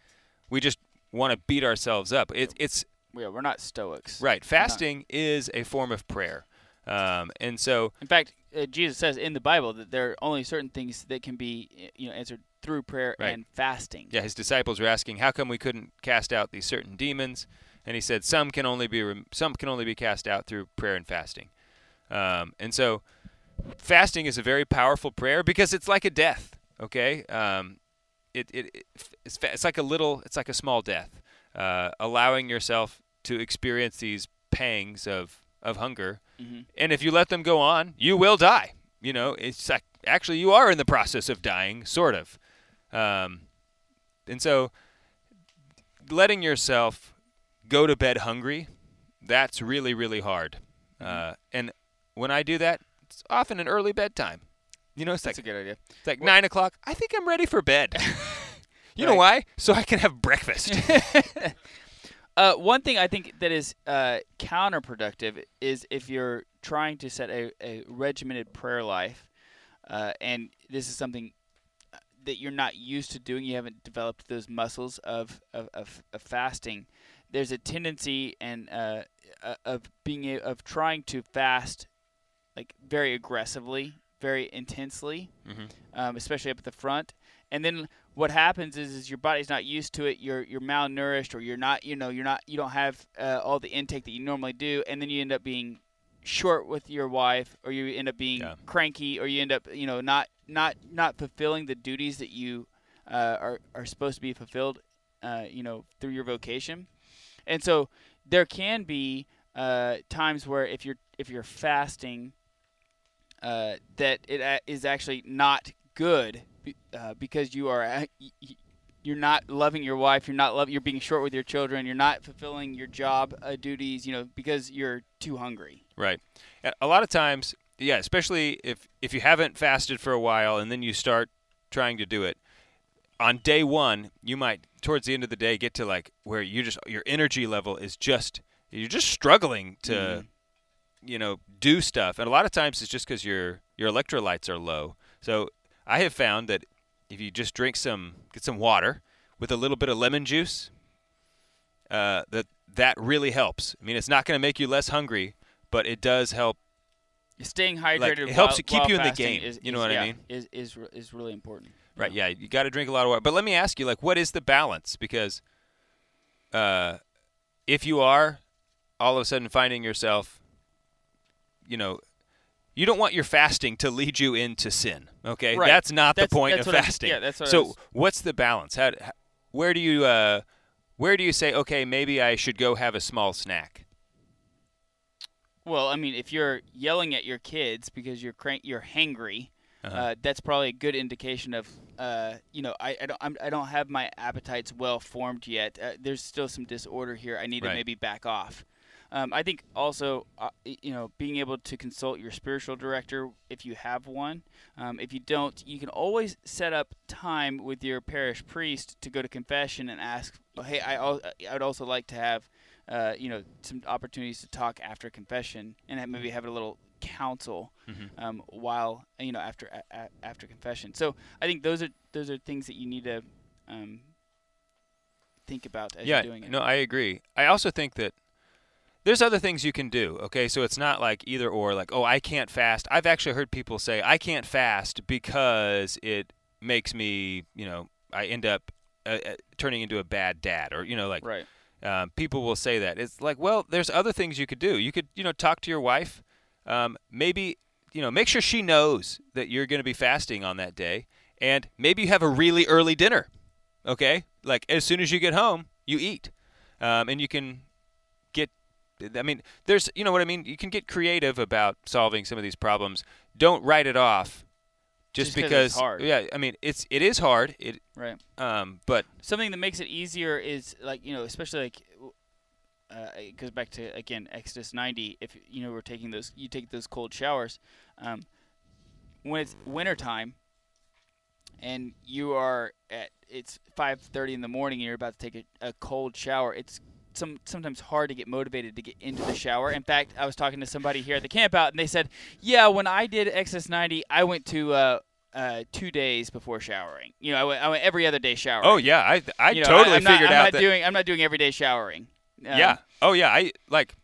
we just want to beat ourselves up. It, it's Yeah, we're not Stoics. right. Fasting is a form of prayer, um, and so In fact, uh, Jesus says in the Bible that there are only certain things that can be you know answered through prayer Right. and fasting. Yeah, his disciples were asking, "How come we couldn't cast out these certain demons?" And he said, "Some can only be rem- some can only be cast out through prayer and fasting." Um, and so, fasting is a very powerful prayer because it's like a death. Okay, um, it, it, it it's, it's like a little, it's like a small death, uh, allowing yourself to experience these pangs of of hunger. Mhm. And if you let them go on, you will die. You know, it's like actually you are in the process of dying, sort of. Um, and so, letting yourself go to bed hungry, that's really, really hard. Uh, and when I do that, it's often an early bedtime. You know, it's That's like a good idea. it's like nine o'clock. I think I'm ready for bed. you know why? So I can have breakfast. Uh, one thing I think that is uh, counterproductive is if you're trying to set a, a regimented prayer life, uh, and this is something uh, that you're not used to doing, you haven't developed those muscles of, of, of, of fasting. There's a tendency and uh, uh, of being a, of trying to fast like very aggressively, very intensely, Mhm. um, especially up at the front. And then what happens is, is your body's not used to it. You're you're malnourished, or you're not. You know, you're not. You don't have uh, all the intake that you normally do, and then you end up being short with your wife, or you end up being Yeah. cranky, or you end up you know not not not fulfilling the duties that you uh, are are supposed to be fulfilled. Uh, you know, through your vocation, and so there can be uh, times where if you're if you're fasting, uh, that it is actually not good uh, because you are a- y- y- you're not loving your wife, you're not love, you're being short with your children, you're not fulfilling your job uh, duties, you know, because you're too hungry. Right. A lot of times, yeah, especially if if you haven't fasted for a while and then you start trying to do it, on day one, you might towards the end of the day get to like where you just your energy level is just you're just struggling to Mhm. You know do stuff, and a lot of times it's just because your your electrolytes are low. So I have found that if you just drink some get some water with a little bit of lemon juice, uh, that that really helps. I mean, it's not going to make you less hungry, but it does help. Staying hydrated it helps while- you keep you in the game, Is, you know is- what I mean? Is is is really important. Right. Yeah. You got to drink a lot of water. But let me ask you, like, what is the balance? Because, uh, if you are all of a sudden finding yourself, you know, you don't want your fasting to lead you into sin. Okay. Right. That's not That's- the point of what I- fasting. yeah, that's what so what's the balance? How, where do you uh, where do you say, okay, maybe I should go have a small snack? Well, I mean, if you're yelling at your kids because you're crank, you're hangry, uh that's probably a good indication of, uh, you know, I, I don't I'm, I don't have my appetites well formed yet. Uh, there's still some disorder here. I need Right. to maybe back off. Um, I think also, uh, you know, being able to consult your spiritual director if you have one. Um, if you don't, you can always set up time with your parish priest to go to confession and ask, hey, I, al- I would also like to have uh, you know, some opportunities to talk after confession and have- maybe have a little counsel Mm-hmm. um, while you know after a, a, after confession. So I think those are those are things that you need to um, think about as yeah, you're doing it. no, I agree. I also think that there's other things you can do. Okay, so it's not like either or. Like, oh, I can't fast. I've actually heard people say I can't fast because it makes me, you know, I end up uh, uh, turning into a bad dad, or you know, like right. um, people will say that. It's like, well, there's other things you could do. You could, you know, talk to your wife. Um, maybe, you know, make sure she knows that you're going to be fasting on that day, and maybe you have a really early dinner. Okay, like as soon as you get home, you eat. um, and you can. I mean, there's you know what I mean. You can get creative about solving some of these problems. Don't write it off just, Just 'cause because. it's hard. Yeah, I mean, it's it is hard. It Right. um, but Something that makes it easier is like you know, especially like uh, it goes back to again Exodus 90. If you know we're taking those, you take those cold showers. Um, when it's wintertime and you are at it's 5:30 in the morning and you're about to take a, a cold shower, it's some sometimes hard to get motivated to get into the shower. In fact, I was talking to somebody here at the camp out, and they said, "Yeah, when I did Exodus 90, I went to uh, uh, two days before showering. You know, I went, I went every other day showering. oh yeah, I I You know, totally I, am not, figured I'm out not that. doing I'm not doing everyday showering. Um, yeah. Oh yeah. I like.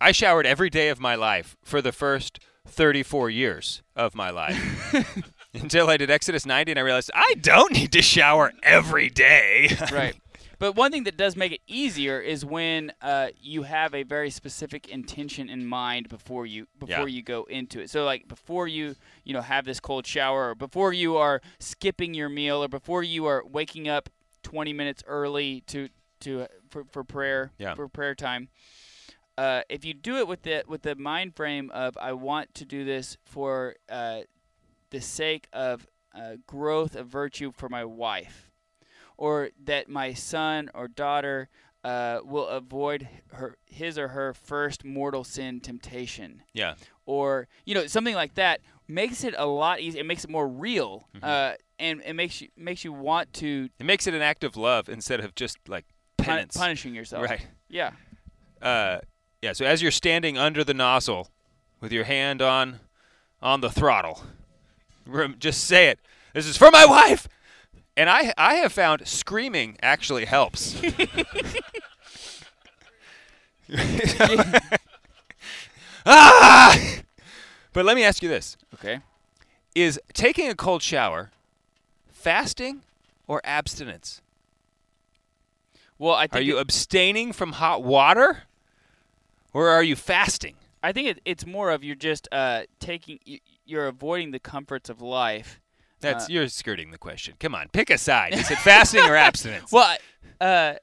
I showered every day of my life for the first 34 years of my life. Until I did Exodus 90 and I realized I don't need to shower every day. right. But one thing that does make it easier is when uh, you have a very specific intention in mind before you before Yeah. you go into it. So like before you you know have this cold shower, or before you are skipping your meal, or before you are waking up 20 minutes early to to uh, for, for prayer Yeah. for prayer time. Uh, if you do it with the with the mind frame of I want to do this for uh, the sake of uh, growth of virtue for my wife, or that my son or daughter uh, will avoid her his or her first mortal sin temptation, yeah. or you know something like that makes it a lot easier. It makes it more real, uh, and it makes you makes you want to It makes it an act of love instead of just like pun- penance. punishing yourself. Right. Yeah. Uh, yeah. So as you're standing under the nozzle with your hand on on the throttle, just say it. This is for my wife. And I I have found screaming actually helps. ah! But let me ask you this. Okay. Is taking a cold shower fasting or abstinence? Well, I think Are you it- abstaining from hot water or are you fasting? I think it, it's more of you're just uh, taking you, you're avoiding the comforts of life. That's Uh, you're skirting the question. Come on, pick a side. Is it fasting or abstinence? Well, I- uh,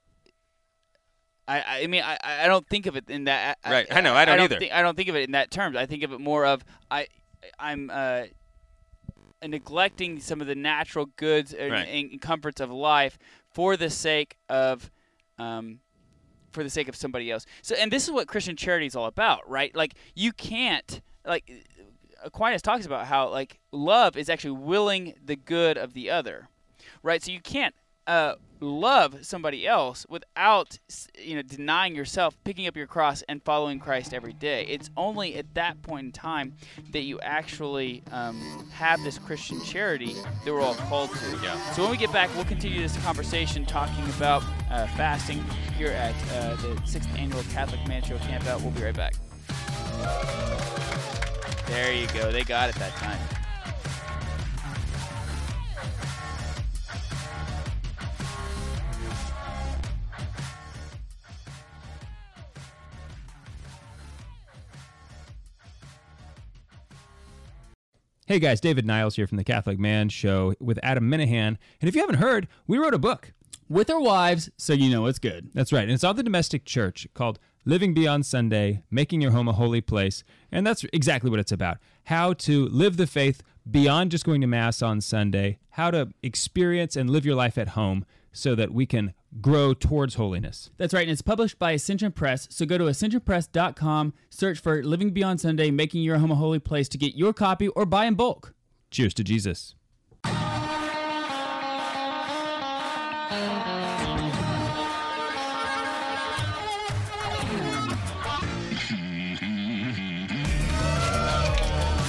I I mean I I don't think of it in that. Right, I know, I don't either. Think, I don't think of it in that terms. I think of it more of I I'm uh, neglecting some of the natural goods and, Right. and comforts of life for the sake of. Um, for the sake of somebody else. So, and this is what Christian charity is all about, right? Like, you can't, like, Aquinas talks about how, like, love is actually willing the good of the other, right? So you can't uh, love somebody else without, you know, denying yourself, picking up your cross, and following Christ every day. It's only at that point in time that you actually um, have this Christian charity that we're all called to. Yeah. So when we get back, we'll continue this conversation talking about uh, fasting here at uh, the sixth annual Catholic Man Show Camp We'll be right back. There you go. They got it that time. Hey guys, David Niehaus here from the Catholic Man Show with Adam Minihan. And if you haven't heard, we wrote a book. with our wives, so you know it's good. That's right. And it's on the domestic church called Living Beyond Sunday, Making Your Home a Holy Place. And that's exactly what it's about. How to live the faith beyond just going to Mass on Sunday, how to experience and live your life at home so that we can grow towards holiness. That's right, and it's published by Ascension Press. So go to ascensionpress.com, search for Living Beyond Sunday, Making Your Home a Holy Place to get your copy or buy in bulk. Cheers to Jesus.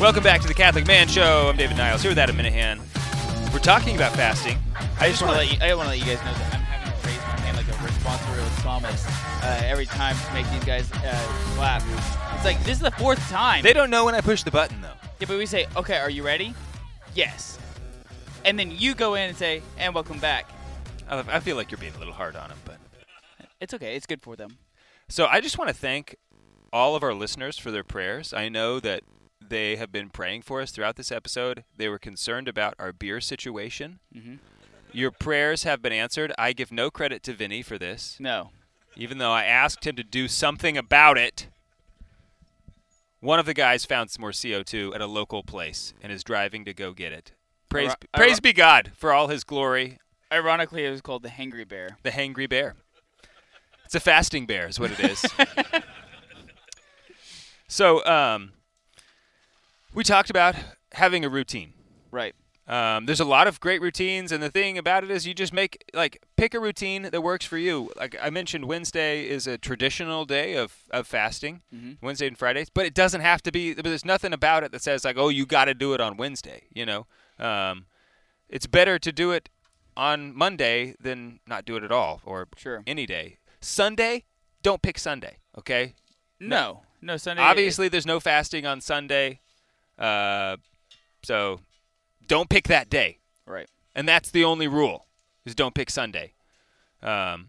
Welcome back to the Catholic Man Show. I'm David Niehaus here with Adam Minihan. We're talking about fasting. I just want to let you. I want to let you guys know that I'm having to raise my hand like a responsible psalmist uh, every time to make these guys uh, clap. It's like this is the fourth time. They don't know when I push the button though. yeah, but we say, "Okay, are you ready?" Yes. And then you go in and say, "And welcome back." I I feel like you're being a little hard on them, but It's okay. It's good for them. So I just want to thank all of our listeners for their prayers. I know that they have been praying for us throughout this episode. They were concerned about our beer situation. Mhm. Your prayers have been answered. I give no credit to Vinny for this. No. even though I asked him to do something about it. One of the guys found some more CO2 at a local place and is driving to go get it. Praise, Iro- praise iro- be God for all His glory. Ironically, it was called the Hangry Bear. The hangry bear. It's a fasting bear, is what it is. so, um, we talked about having a routine. Right. Um, there's a lot of great routines, and the thing about it is you just make like pick a routine that works for you. Like I mentioned, Wednesday is a traditional day of, of fasting, Mhm. Wednesday and Fridays, but it doesn't have to be. But there's nothing about it that says like, oh, you got to do it on Wednesday. You know, um, it's better to do it on Monday than not do it at all, or Sure. any day. Sunday, don't pick Sunday. Okay, No. No, Sunday. Obviously, there's no fasting on Sunday, uh, so don't pick that day. Right. And that's the only rule: is don't pick Sunday. Um,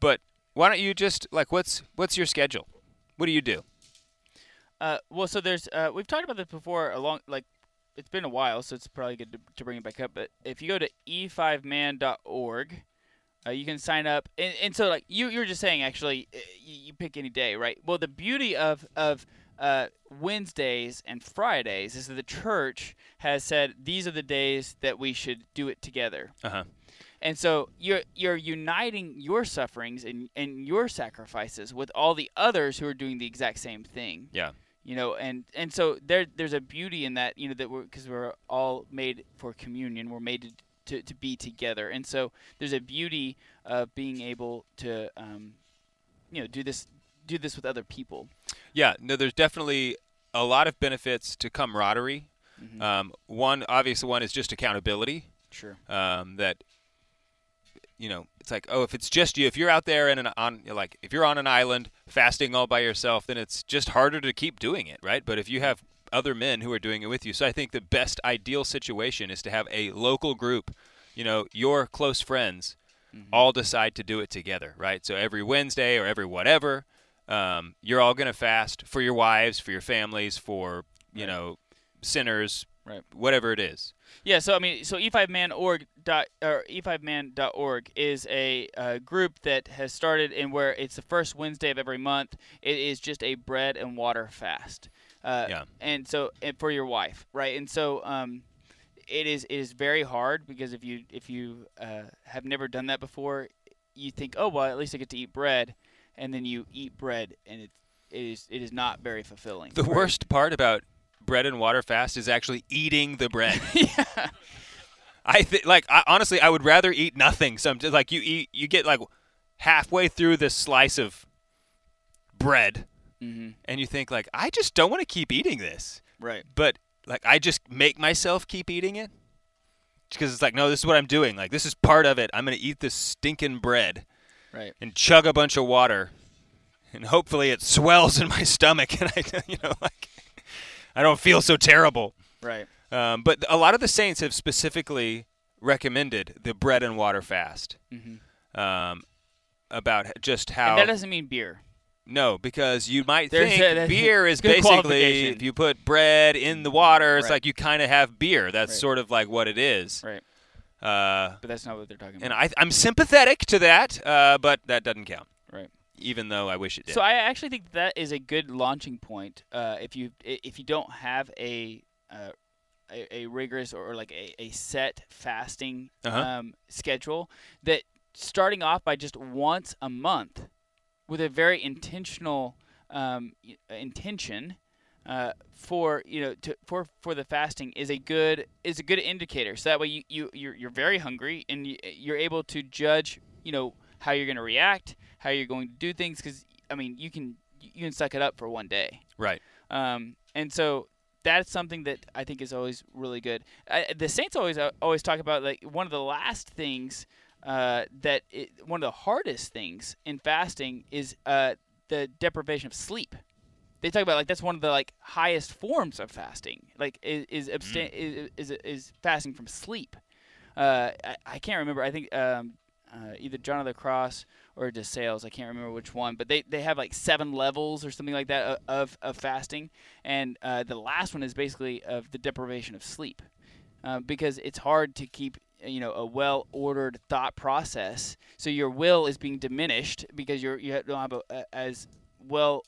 but why don't you just like what's what's your schedule? What do you do? Uh, well, so there's uh, we've talked about this before. Along like it's been a while, so it's probably good to, to bring it back up. But if you go to e5men.org, uh, you can sign up. And, and so like you you're just saying actually uh, you, you pick any day, right? Well, the beauty of of uh, Wednesdays and Fridays is that the church has said these are the days that we should do it together. Uh huh. And so you're you're uniting your sufferings and, and your sacrifices with all the others who are doing the exact same thing. Yeah. You know, and and so there there's a beauty in that. You know that we're because we're all made for communion. We're made to, to to be together, and so there's a beauty of being able to um, you know do this do this with other people. Yeah, no, there's definitely a lot of benefits to camaraderie. Mhm. Um, one obvious one is just accountability. Sure. Um, that you know, it's like, oh, if it's just you, if you're out there and an, on like if you're on an island fasting all by yourself, then it's just harder to keep doing it, right? But if you have other men who are doing it with you, so I think the best ideal situation is to have a local group, you know, your close friends, all decide to do it together, right? So every Wednesday or every whatever, um, you're all going to fast for your wives, for your families, for you know, sinners, Right. whatever it is. Yeah, so I mean, so e5men.org dot or e5men.org is a uh, group that has started and where it's the first Wednesday of every month. It is just a bread and water fast. Uh, Yeah. And so and for your wife, right? And so um, it is it is very hard because if you if you uh, have never done that before, you think, oh well, at least I get to eat bread, and then you eat bread, and it it is it is not very fulfilling. The right? worst part about bread and water fast is actually eating the bread. yeah. I think, like, I, honestly, I would rather eat nothing. Sometimes, like, you eat, you get like halfway through this slice of bread, hmm and you think, like, I just don't want to keep eating this. Right. But like, I just make myself keep eating it because it's like, no, this is what I'm doing. Like, this is part of it. I'm gonna eat this stinking bread Right. and chug a bunch of water, and hopefully it swells in my stomach, and I, you know, like, I don't feel so terrible. Right. Um, but a lot of the saints have specifically recommended the bread and water fast. hmm Um, about just how And that doesn't mean beer. no, because you might There's think a- beer is basically if you put bread in the water, it's Right. like you kind of have beer. That's Right. sort of like what it is. Right. Uh, But that's not what they're talking and about. I, I'm sympathetic to that, uh, but that doesn't count. Right. Even though I wish it did. So I actually think that is a good launching point. Uh, if you if you don't have a uh, a, a rigorous or like a, a set fasting Uh-huh. um, schedule, that starting off by just once a month with a very intentional um, intention uh, for you know to, for for the fasting is a good is a good indicator. So that way you, you you're, you're very hungry and you, you're able to judge you know how you're going to react, how you're going to do things. Because I mean you can you can suck it up for one day. right. Um, and so that's something that I think is always really good. I, the Saints always uh, always talk about like one of the last things uh, that it, one of the hardest things in fasting is uh, the deprivation of sleep. They talk about like that's one of the like highest forms of fasting. Like is is, abstain- is, is is fasting from sleep. Uh, I, I can't remember. I think um, uh, either John of the Cross or DeSales. I can't remember which one, but they, they have like seven levels or something like that of, of fasting, and uh, the last one is basically of the deprivation of sleep, uh, because it's hard to keep you know a well ordered thought process. So your will is being diminished because you're you don't have a, a as well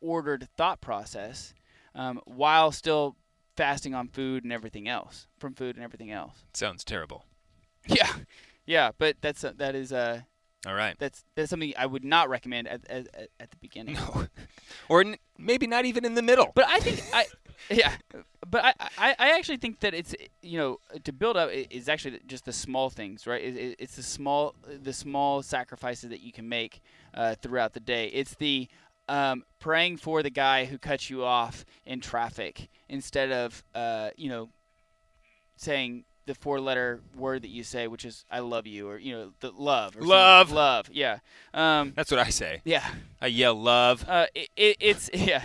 ordered thought process um, while still fasting on food and everything else from food and everything else. Sounds terrible. Yeah, yeah, but that's uh, that is uh All right. that's that's something I would not recommend at at, at- the beginning. No. or n- maybe not even in the middle. But I think I, yeah, but I, I, I actually think that it's you know to build up is actually just the small things, right? It, it- it's the small the small sacrifices that you can make uh, throughout the day. It's the um, praying for the guy who cuts you off in traffic instead of uh, you know saying the four letter word that you say, which is "I love you" or you know the love, something. Love. love, yeah, um, That's what I say. yeah. I yell love. Uh, it, it, it's yeah.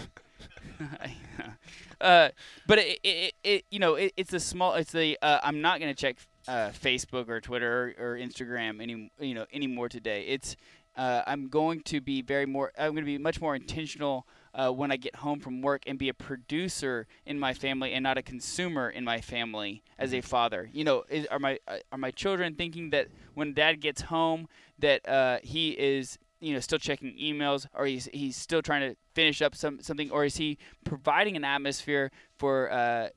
uh, but it, it, it you know it, it's a small it's the uh, I'm not gonna check uh, Facebook or Twitter or, or Instagram any you know anymore today. It's uh, I'm going to be very more I'm going to be much more intentional uh, when I get home from work and be a producer in my family and not a consumer in my family as a father. You know, is, are my uh, are my children thinking that when dad gets home that uh, he is you know still checking emails or he's he's still trying to finish up some something or is he providing an atmosphere for uh,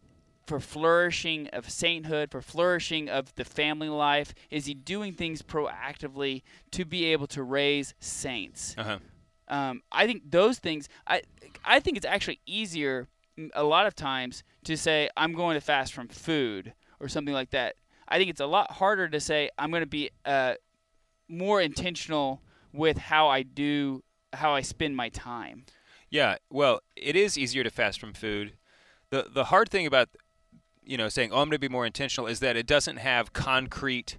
for flourishing of sainthood, for flourishing of the family life? Is he doing things proactively to be able to raise saints? Uh-huh. Um, I think those things. I I think it's actually easier a lot of times to say I'm going to fast from food or something like that. I think it's a lot harder to say I'm going to be uh, more intentional with how I do how I spend my time. Yeah, well, it is easier to fast from food. The the hard thing about you know saying oh I'm going to be more intentional is that it doesn't have concrete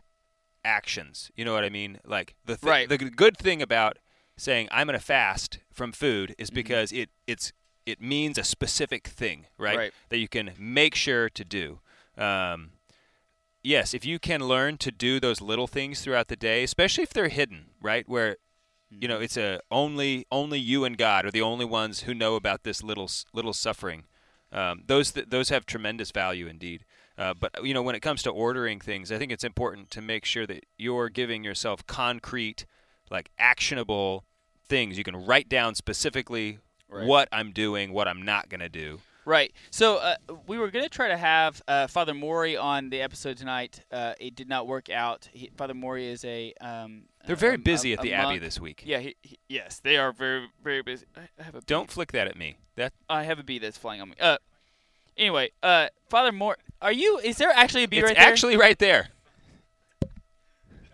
actions. You know what I mean? Like the th- Right. the good thing about saying I'm going to fast from food Mm-hmm. is because it it's it means a specific thing, right? Right. That you can make sure to do. Um, yes, if you can learn to do those little things throughout the day, especially if they're hidden, right? Where you know it's a only only you and God are the only ones who know about this little little suffering. Um, those th- those have tremendous value indeed. Uh, but you know when it comes to ordering things, I think it's important to make sure that you're giving yourself concrete, like actionable things. You can write down specifically Right. what I'm doing, what I'm not going to do. Right. So uh, we were going to try to have uh, Father Mori on the episode tonight. Uh, it did not work out. He, Father Mori is a. Um, They're very busy a- at a the Abbey this week. Yeah. He, he- yes, they are very very busy. I have a Don't bee. flick that at me. That I have a bee that's flying on me. Uh. Anyway, uh, Father Maury, are you? Is there actually a bee it's right there? actually right there.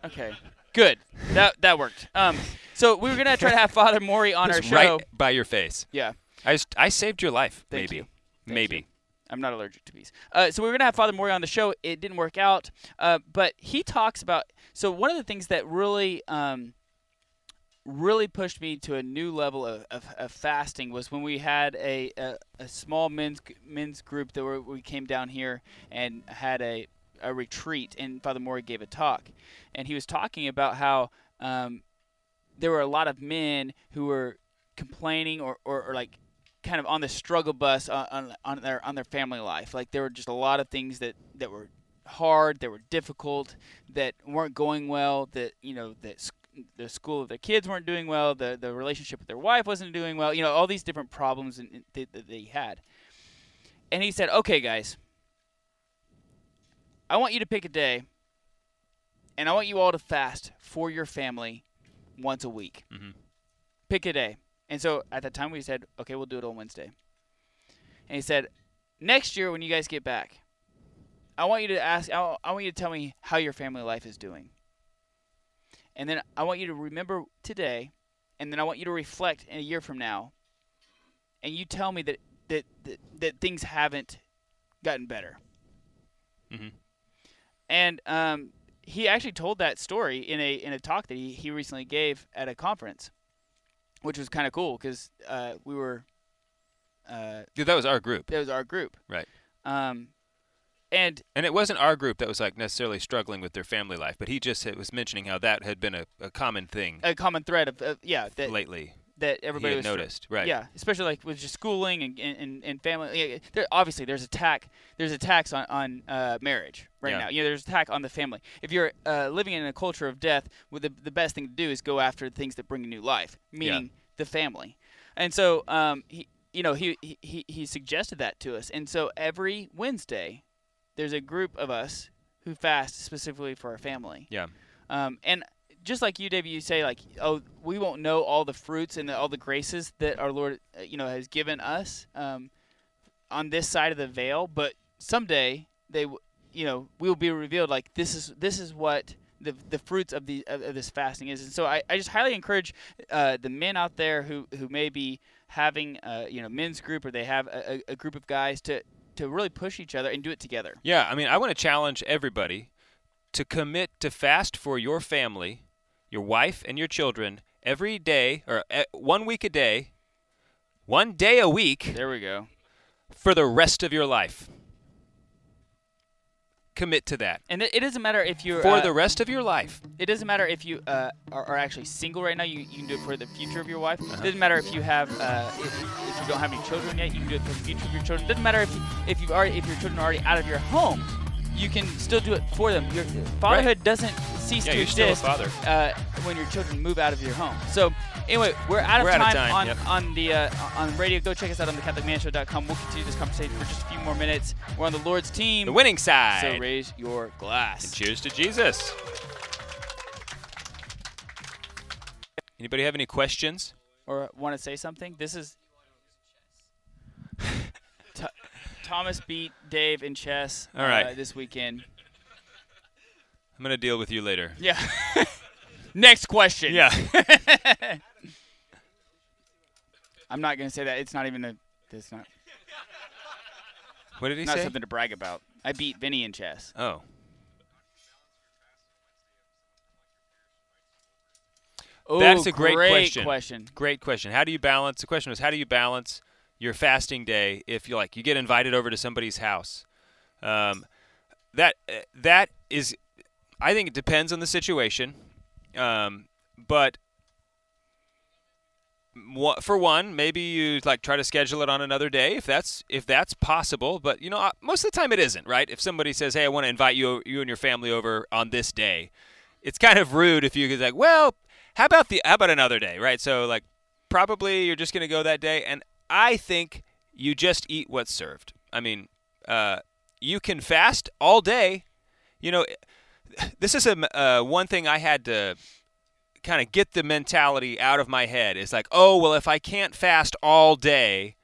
Okay. Good. That that worked. Um. So we were gonna try to have Father Mori on our show. right by your face. Yeah. I, just, I saved your life. Thank maybe. you. Thank maybe. you. I'm not allergic to bees. Uh, so we were gonna have Father Mori on the show. It didn't work out. Uh, but he talks about. So one of the things that really, um, really pushed me to a new level of, of, of fasting was when we had a, a, a small men's men's group that were, we came down here and had a a retreat, and Father Mori gave a talk, and he was talking about how um, there were a lot of men who were complaining or, or, or like kind of on the struggle bus on, on, on their on their family life. Like there were just a lot of things that, that were hard, that were difficult, that weren't going well. That you know that s- the school of their kids weren't doing well. The the relationship with their wife wasn't doing well. You know all these different problems in, in, that, that they had. And he said, "Okay, guys, I want you to pick a day, and I want you all to fast for your family once a week. Mhm. Pick a day." And so at that time we said, "Okay, we'll do it on Wednesday." And he said, "Next year when you guys get back, I want you to ask. I I want you to tell me how your family life is doing. And then I want you to remember today, and then I want you to reflect in a year from now, and you tell me that that that, that things haven't gotten better. Mhm. And um, he actually told that story in a in a talk that he, he recently gave at a conference, which was kind of cool because uh, we were. Uh, Dude, that was our group. that was our group. Right. Um, and And it wasn't our group that was like necessarily struggling with their family life, but he just was mentioning how that had been a, a common thing a common thread of, of yeah that lately. That everybody had was noticed, right. Yeah, especially like with just schooling and and, and family. yeah, There, obviously, there's attack. There's attacks on on uh, marriage right Yeah. now. You know, there's attack on the family. If you're uh, living in a culture of death, well, the the best thing to do is go after things that bring a new life, meaning the family. And so, um, he, you know, he, he- he he suggested that to us. And so every Wednesday, there's a group of us who fast specifically for our family. Yeah. Um, and just like you, Dave, you say like, oh, we won't know all the fruits and all the graces that our Lord, uh, you know, has given us um, on this side of the veil. But someday they, you know, we will be revealed. Like this is this is what the the fruits of the of, this fasting is. And so I, I just highly encourage uh, the men out there who who may be having uh, you know men's group or they have a, a a group of guys to to really push each other and do it together. Yeah, I mean, I want to challenge everybody to commit to fast for your family, your wife, and your children every day, or uh, one week a day, one day a week There we go. for the rest of your life. Commit to that And it, doesn't matter if you're for uh, the rest of your life. It doesn't matter if you uh, are, are actually single right now. You, you can do it for the future of your wife. Uh-huh. It doesn't matter if you have uh, if, if you don't have any children yet. You can do it for the future of your children. It doesn't matter if if you've already if your children are already out of your home. You can still do it for them. Your fatherhood doesn't cease Yeah, to you're still a exist father. Uh, when your children move out of your home. So anyway, we're out of We're out of time, time, on, yep. on the uh, on radio. Go check us out on thecatholicmanshow.com. We'll continue this conversation for just a few more minutes. We're on the Lord's team. The winning side. So raise your glass. And cheers to Jesus. Anybody have any questions? or want to say something, this is Th- Thomas beat Dave in chess. All right. uh, this weekend. I'm gonna deal with you later. Yeah. Next question. Yeah. I'm not gonna say that. It's not even a. It's not. What did he not say? something to brag about. I beat Vinny in chess. Oh. Oh, That's a great, great question. Great question. How do you balance? The question was, how do you balance your fasting day if you like you get invited over to somebody's house? Um, that that is, I think it depends on the situation, um, but. For one, maybe you like try to schedule it on another day if that's if that's possible. But you know, uh, most of the time it isn't, right? If somebody says, "Hey, I want to invite you you and your family over on this day," it's kind of rude if you could like, well, how about the how about another day, right? So like probably you're just gonna go that day, and I think you just eat what's served. I mean, uh, you can fast all day. You know, this is a uh, one thing I had to kind of get the mentality out of my head. Is like, oh well, if I can't fast all day,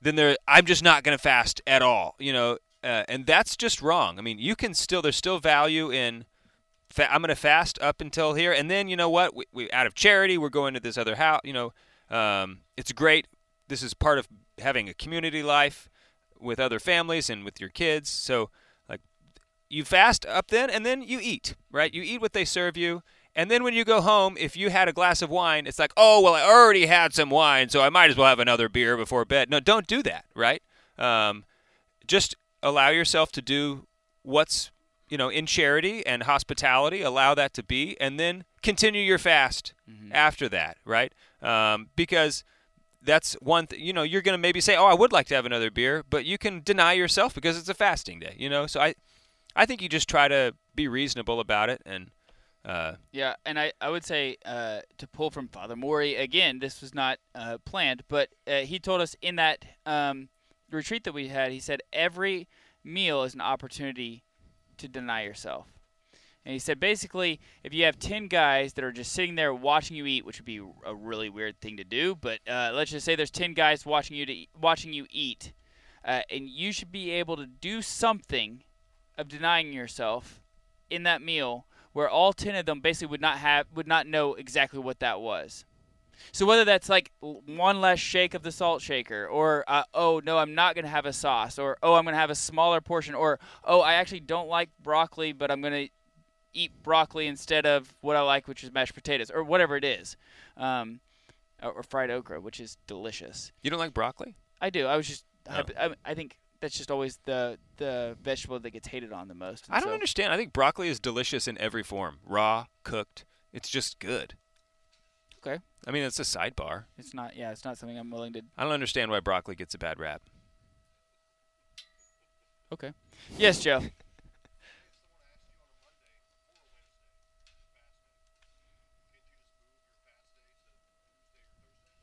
then there I'm just not going to fast at all. You know, uh, and that's just wrong. I mean, you can still there's still value in fa- I'm going to fast up until here, and then you know what? We, we out of charity, we're going to this other house. You know, um, it's great. This is part of having a community life with other families and with your kids. So, like, you fast up then, and then you eat. Right? You eat what they serve you. And then when you go home, if you had a glass of wine, it's like, oh well, I already had some wine, so I might as well have another beer before bed. No, don't do that. Right? Um, just allow yourself to do what's you know in charity and hospitality allow that to be and then continue your fast after that right um, because that's one thing you know you're going to maybe say oh i would like to have another beer but you can deny yourself because it's a fasting day you know so i i think you just try to be reasonable about it and uh, Yeah, and I, I would say uh, to pull from Father Maury again. This was not uh, planned, but uh, he told us in that um, retreat that we had. He said every meal is an opportunity to deny yourself. And he said basically, if you have ten guys that are just sitting there watching you eat, which would be a really weird thing to do, but uh, let's just say there's ten guys watching you to watching you eat, uh, and you should be able to do something of denying yourself in that meal where all 10 of them basically would not have would not know exactly what that was. So whether that's like one less shake of the salt shaker or uh, oh no i'm not going to have a sauce or oh i'm going to have a smaller portion or oh i actually don't like broccoli but i'm going to eat broccoli instead of what i like which is mashed potatoes or whatever it is um, or, fried okra which is delicious you don't like broccoli i do i was just Oh. I, I think that's just always the the vegetable that gets hated on the most i don't so- understand i think broccoli is delicious in every form raw cooked it's just good Okay. I mean, it's a sidebar. It's not. Yeah, it's not something I'm willing to. I don't understand why broccoli gets a bad rap. Okay. Yes, Joe.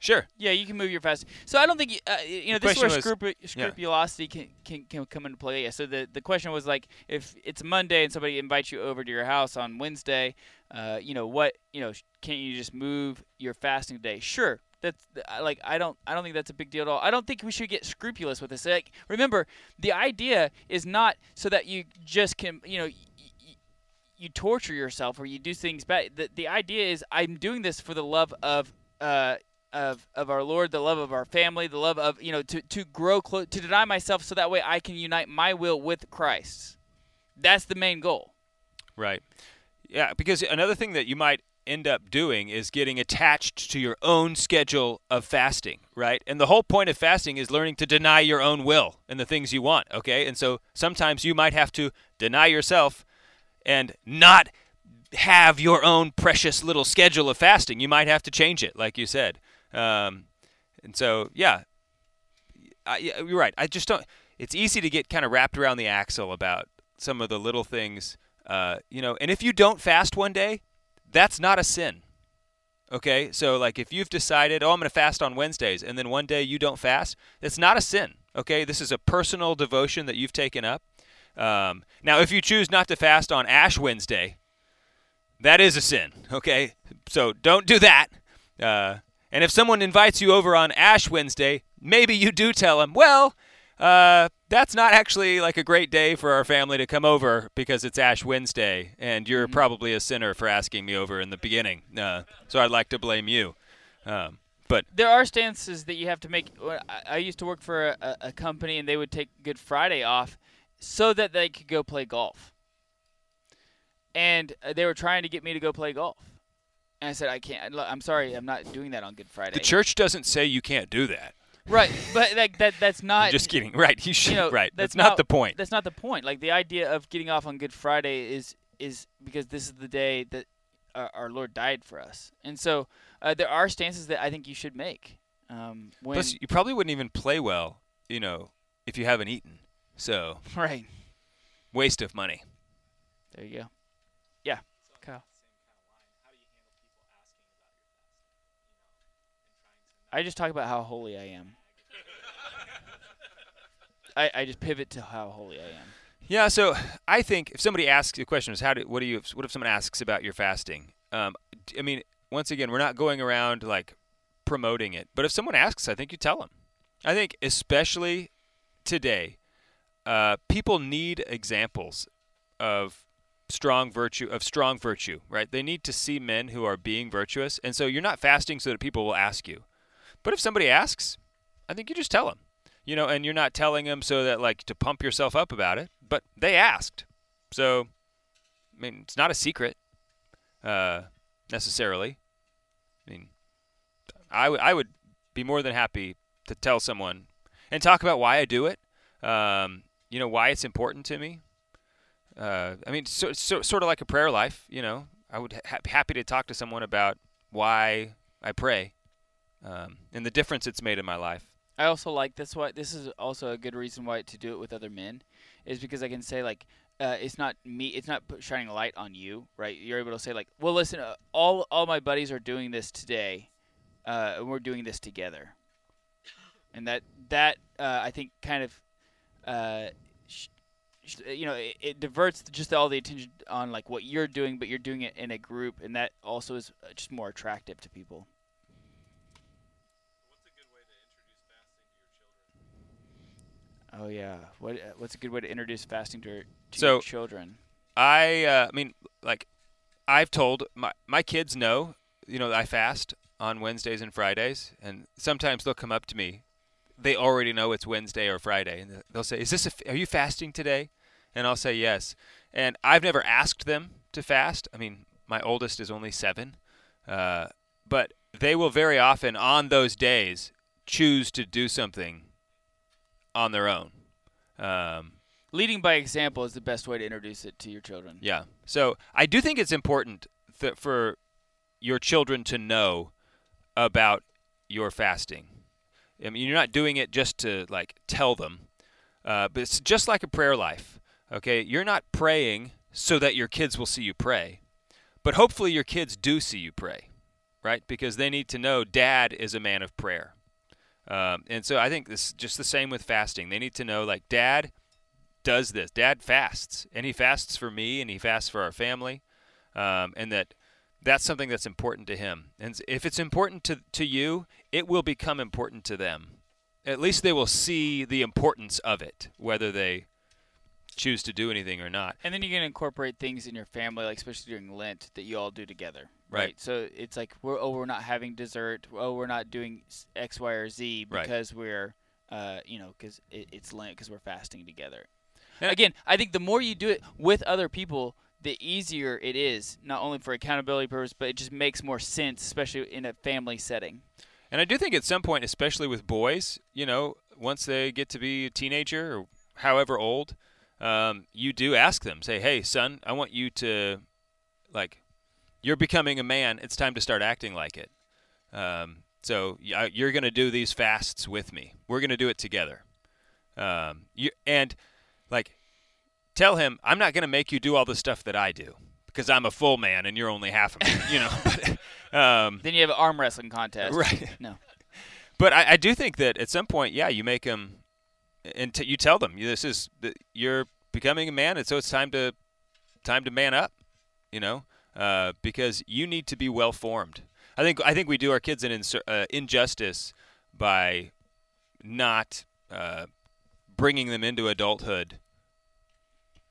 Sure. Yeah, you can move your fast. So I don't think you, uh, you know The this is where was- scrupu- yeah. scrupulosity can, can can come into play. Yeah. So the the question was like, if it's Monday and somebody invites you over to your house on Wednesday, uh, you know what, you know, can't you just move your fasting day? Sure. That's like I don't I don't think that's a big deal at all. I don't think we should get scrupulous with this. Like remember, the idea is not so that you just can you know. Y- y- you torture yourself or you do things bad. The, the idea is I'm doing this for the love of uh, of of our Lord, the love of our family, the love of you know to to grow close, to deny myself, so that way I can unite my will with Christ's. That's the main goal. Right. Yeah, because another thing that you might end up doing is getting attached to your own schedule of fasting, right? And the whole point of fasting is learning to deny your own will and the things you want, okay? And so sometimes you might have to deny yourself and not have your own precious little schedule of fasting. You might have to change it, like you said. Um, and so, yeah, I, you're right. I just don't. It's easy to get kind of wrapped around the axle about some of the little things, uh, you know. And if you don't fast one day, that's not a sin. Okay, so like if you've decided, oh, I'm going to fast on Wednesdays, and then one day you don't fast, that's not a sin. Okay, this is a personal devotion that you've taken up. Um, now, if you choose not to fast on Ash Wednesday, that is a sin. Okay, so don't do that. Uh, and if someone invites you over on Ash Wednesday, maybe you do tell them, well, uh, that's not actually like a great day for our family to come over because it's Ash Wednesday, and you're probably a sinner for asking me over in the beginning. Uh, so I'd like to blame you. Um, but There are stances that you have to make. I, I used to work for a, a company, and they would take Good Friday off so that they could go play golf. And uh, they were trying to get me to go play golf. And I said, I can't. I'm sorry, I'm not doing that on Good Friday. the church doesn't say you can't do that. Right, but like that that's not just kidding. Right, you should. you know, right, that's, not, the point. That's not the point. Like the idea of getting off on Good Friday is is because this is the day that our, our Lord died for us, and so uh, there are stances that I think you should make. Um, when Plus, you probably wouldn't even play well, you know, if you haven't eaten. So right waste of money. there you go. Yeah, Kyle. I just talk about how holy I am. I, I just pivot to how holy I am. Yeah, so I think if somebody asks the question is how do what do you what if someone asks about your fasting? Um, I mean, once again, we're not going around like promoting it, but if someone asks, I think you tell them. I think especially today, uh, people need examples of strong virtue of strong virtue, right? They need to see men who are being virtuous, and so you're not fasting so that people will ask you. But if somebody asks, I think you just tell them you know, and you're not telling them so that like to pump yourself up about it, but they asked. So, I mean, it's not a secret, uh, necessarily. I mean, I, w- I would I would be more than happy to tell someone and talk about why I do it. Um, you know, why it's important to me. Uh, I mean, so, so, sort of like a prayer life. You know, I would ha- happy to talk to someone about why I pray um, and the difference it's made in my life. I also like this. Why this is also a good reason why to do it with other men, is because I can say like, uh, it's not me. It's not shining light on you, right? You're able to say like, well, listen, uh, all all my buddies are doing this today, uh, and we're doing this together, and that that uh, I think kind of, uh, you know, it, it diverts just all the attention on like what you're doing, but you're doing it in a group, and that also is uh, just more attractive to people. Oh yeah. What uh, what's a good way to introduce fasting to, to So- your children? I uh, I mean like I've told my my kids know you know I fast on Wednesdays and Fridays and sometimes they'll come up to me they already know it's Wednesday or Friday and they'll say is this a are you fasting today and I'll say yes and I've never asked them to fast I mean my oldest is only 7 uh, but they will very often on those days choose to do something on their own um, Leading by example is the best way to introduce it to your children. yeah. So I do think it's important that for your children to know about your fasting. I mean, you're not doing it just to like tell them, uh, but it's just like a prayer life. Okay, you're not praying so that your kids will see you pray, but hopefully your kids do see you pray, right? Because they need to know Dad is a man of prayer. Um, and so I think this just the same with fasting. They need to know like Dad does this. Dad fasts, and he fasts for me, and he fasts for our family, um, and that that's something that's important to him. And if it's important to to you, it will become important to them. At least they will see the importance of it, whether they choose to do anything or not. And then you can incorporate things in your family, like especially during Lent, that you all do together. Right. So it's like we're oh we're not having dessert. Oh we're not doing X, Y, or Z Right. because we're uh you know because it, it's Lent because we're fasting together. And- Again, I think the more you do it with other people, the easier it is, not only for accountability purposes, but it just makes more sense, especially in a family setting. And I do think at some point, especially with boys, you know, once they get to be a teenager or however old, um, you do ask them, say, "Hey, son, I want you to, like, you're becoming a man. It's time to start acting like it. Um, so you're going to do these fasts with me. We're going to do it together. Um, you, and like, tell him I'm not going to make you do all the stuff that I do because I'm a full man and you're only half a man. You know." But, um, Then you have an arm wrestling contest. Right. No. but I, I do think that at some point, yeah, you make them, and t- you tell them this is you're becoming a man, and so it's time to time to man up, you know, uh, because you need to be well formed. I think I think we do our kids an uh, injustice by not uh, bringing them into adulthood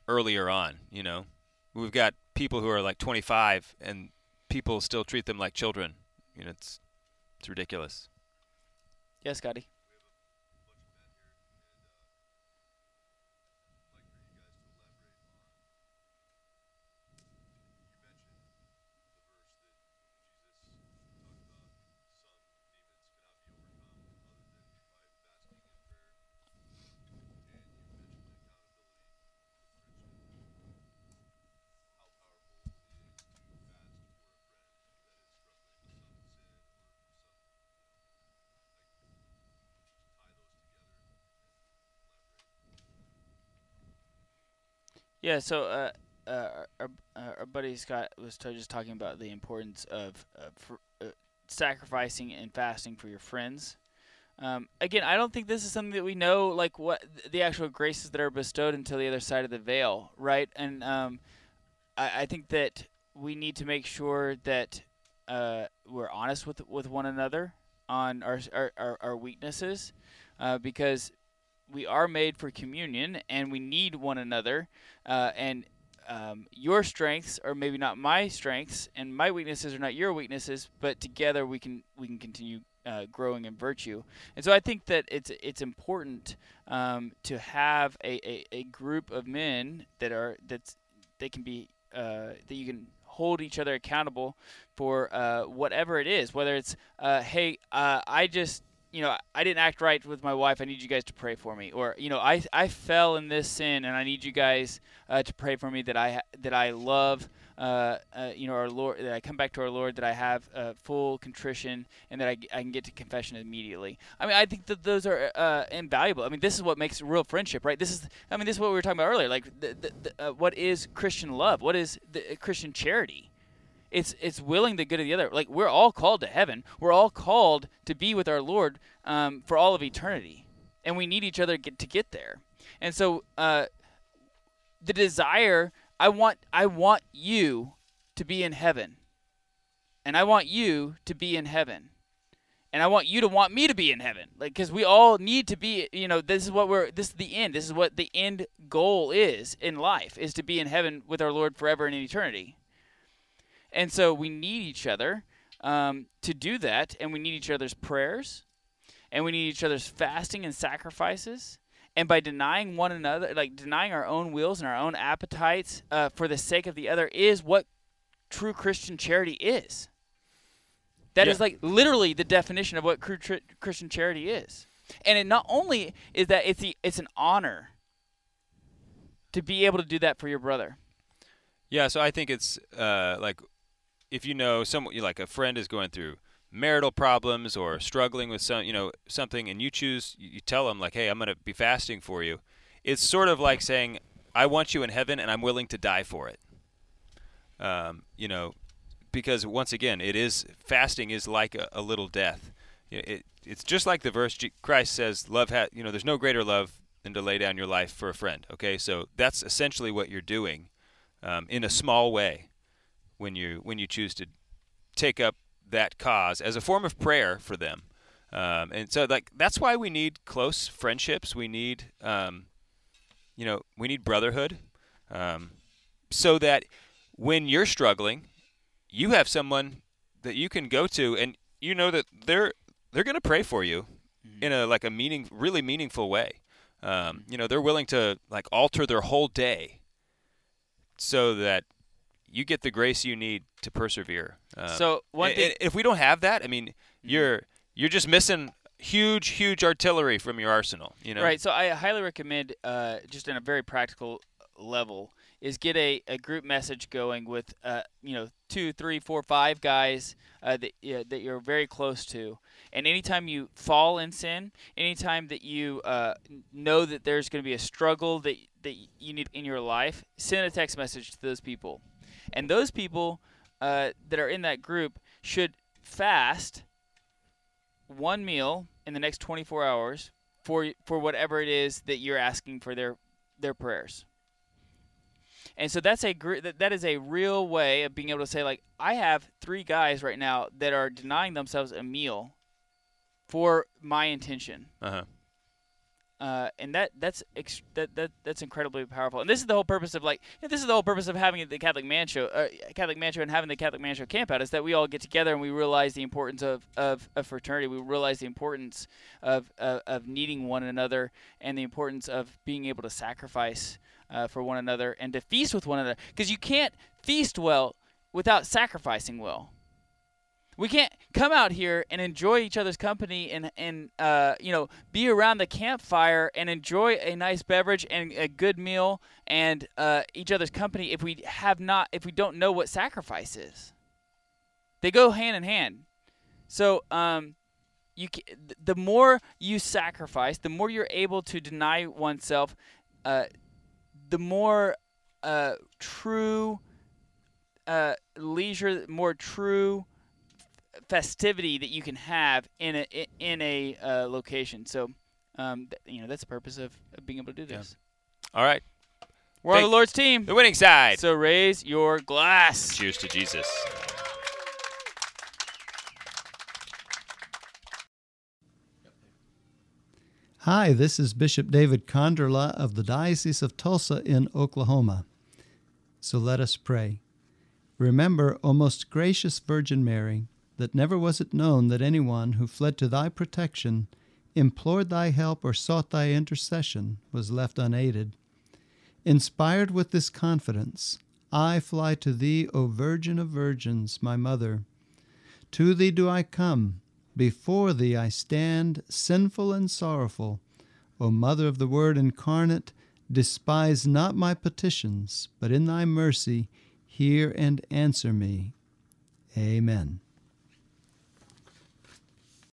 earlier on. You know, we've got people who are like 25 and people still treat them like children. You know, it's it's ridiculous. Yes, Scotty. Yeah, so uh, uh, our, our, our buddy Scott was just talking about the importance of uh, fr- uh, sacrificing and fasting for your friends. Um, again, I don't think this is something that we know, like what the actual graces that are bestowed until the other side of the veil, right? And um, I, I think that we need to make sure that uh, we're honest with with one another on our our, our, our weaknesses, uh, because we are made for communion and we need one another. Uh, and um, your strengths are maybe not my strengths, and my weaknesses are not your weaknesses. But together we can we can continue uh, growing in virtue. And so I think that it's it's important um, to have a, a, a group of men that are that's they can be uh, that you can hold each other accountable for uh, whatever it is. Whether it's uh, hey uh, I just you know, I didn't act right with my wife. I need you guys to pray for me. Or, you know, I, I fell in this sin, and I need you guys uh, to pray for me that I that I love, uh, uh, you know, our Lord. That I come back to our Lord. That I have uh, full contrition, and that I, I can get to confession immediately. I mean, I think that those are uh, invaluable. I mean, this is what makes real friendship, right? This is, I mean, this is what we were talking about earlier. Like, the, the, the, uh, what is Christian love? What is Christian charity? It's it's willing the good of the other. Like we're all called to heaven. We're all called to be with our Lord um, for all of eternity, and we need each other get, to get there. And so uh, the desire, I want I want you to be in heaven, and I want you to be in heaven. And I want you to want me to be in heaven, like because we all need to be. You know, this is what we're. This is the end. This is what the end goal is in life: is to be in heaven with our Lord forever and in eternity. And so we need each other um, to do that, and we need each other's prayers, and we need each other's fasting and sacrifices. And by denying one another, like denying our own wills and our own appetites uh, for the sake of the other, is what true Christian charity is. That is Yeah. like literally the definition of what Christian charity is. And it not only is that it's the it's an honor to be able to do that for your brother. Yeah, so I think it's uh, like if you know someone, like a friend is going through marital problems or struggling with some, you know, something, and you choose, you tell them like, "Hey, I'm going to be fasting for you." It's sort of like saying, "I want you in heaven, and I'm willing to die for it." Um, you know, because once again, it is fasting is like a, a little death. It, it, it's just like the verse Christ says, "Love ha- you know, there's no greater love than to lay down your life for a friend." Okay, so that's essentially what you're doing, um, in a small way, when you when you choose to take up that cause as a form of prayer for them. Um, and so, like that's why we need close friendships. We need, um, you know, we need brotherhood, um, so that when you're struggling, you have someone that you can go to, and you know that they're they're going to pray for you mm-hmm. in a like a meaning, really meaningful way. Um, you know, they're willing to like alter their whole day so that you get the grace you need to persevere. Um, so one thing, if we don't have that, I mean, mm-hmm. you're you're just missing huge, huge artillery from your arsenal. You know, right? So I highly recommend, uh, just in a very practical level, is get a, a group message going with uh, you know two, three, four, five guys uh, that uh, that you're very close to. And anytime you fall in sin, anytime that you uh, know that there's going to be a struggle that that you need in your life, send a text message to those people and those people uh, that are in that group should fast one meal in the next 24 hours for for whatever it is that you're asking for their their prayers. And so that's a gr- that is a real way of being able to say like I have three guys right now that are denying themselves a meal for my intention. Uh-huh. Uh, and that that's ex- that, that that's incredibly powerful. And this is the whole purpose of like this is the whole purpose of having the Catholic Man Show, uh, Catholic Man Show, and having the Catholic Man Show camp out is that we all get together and we realize the importance of, of, of fraternity. We realize the importance of, of, of needing one another and the importance of being able to sacrifice uh, for one another and to feast with one another. Because you can't feast well without sacrificing well we can't come out here and enjoy each other's company and and uh, you know be around the campfire and enjoy a nice beverage and a good meal and uh, each other's company if we have not if we don't know what sacrifice is. They go hand in hand. So um, you the more you sacrifice, the more you're able to deny oneself, uh, the more uh, true uh, leisure, more true festivity that you can have in a in a uh, location. So, um, th- you know, that's the purpose of, of being able to do this. Yeah. All right, we're Thank on the Lord's team, the winning side. So raise your glass. Cheers to Jesus. Hi, this is Bishop David Konderla of the Diocese of Tulsa in Oklahoma. So let us pray. Remember, O most gracious Virgin Mary, that never was it known that anyone who fled to thy protection, implored thy help, or sought thy intercession was left unaided. Inspired with this confidence, I fly to thee, O Virgin of Virgins, my Mother. To thee do I come, before thee I stand, sinful and sorrowful. O Mother of the Word incarnate, despise not my petitions, but in thy mercy hear and answer me. Amen.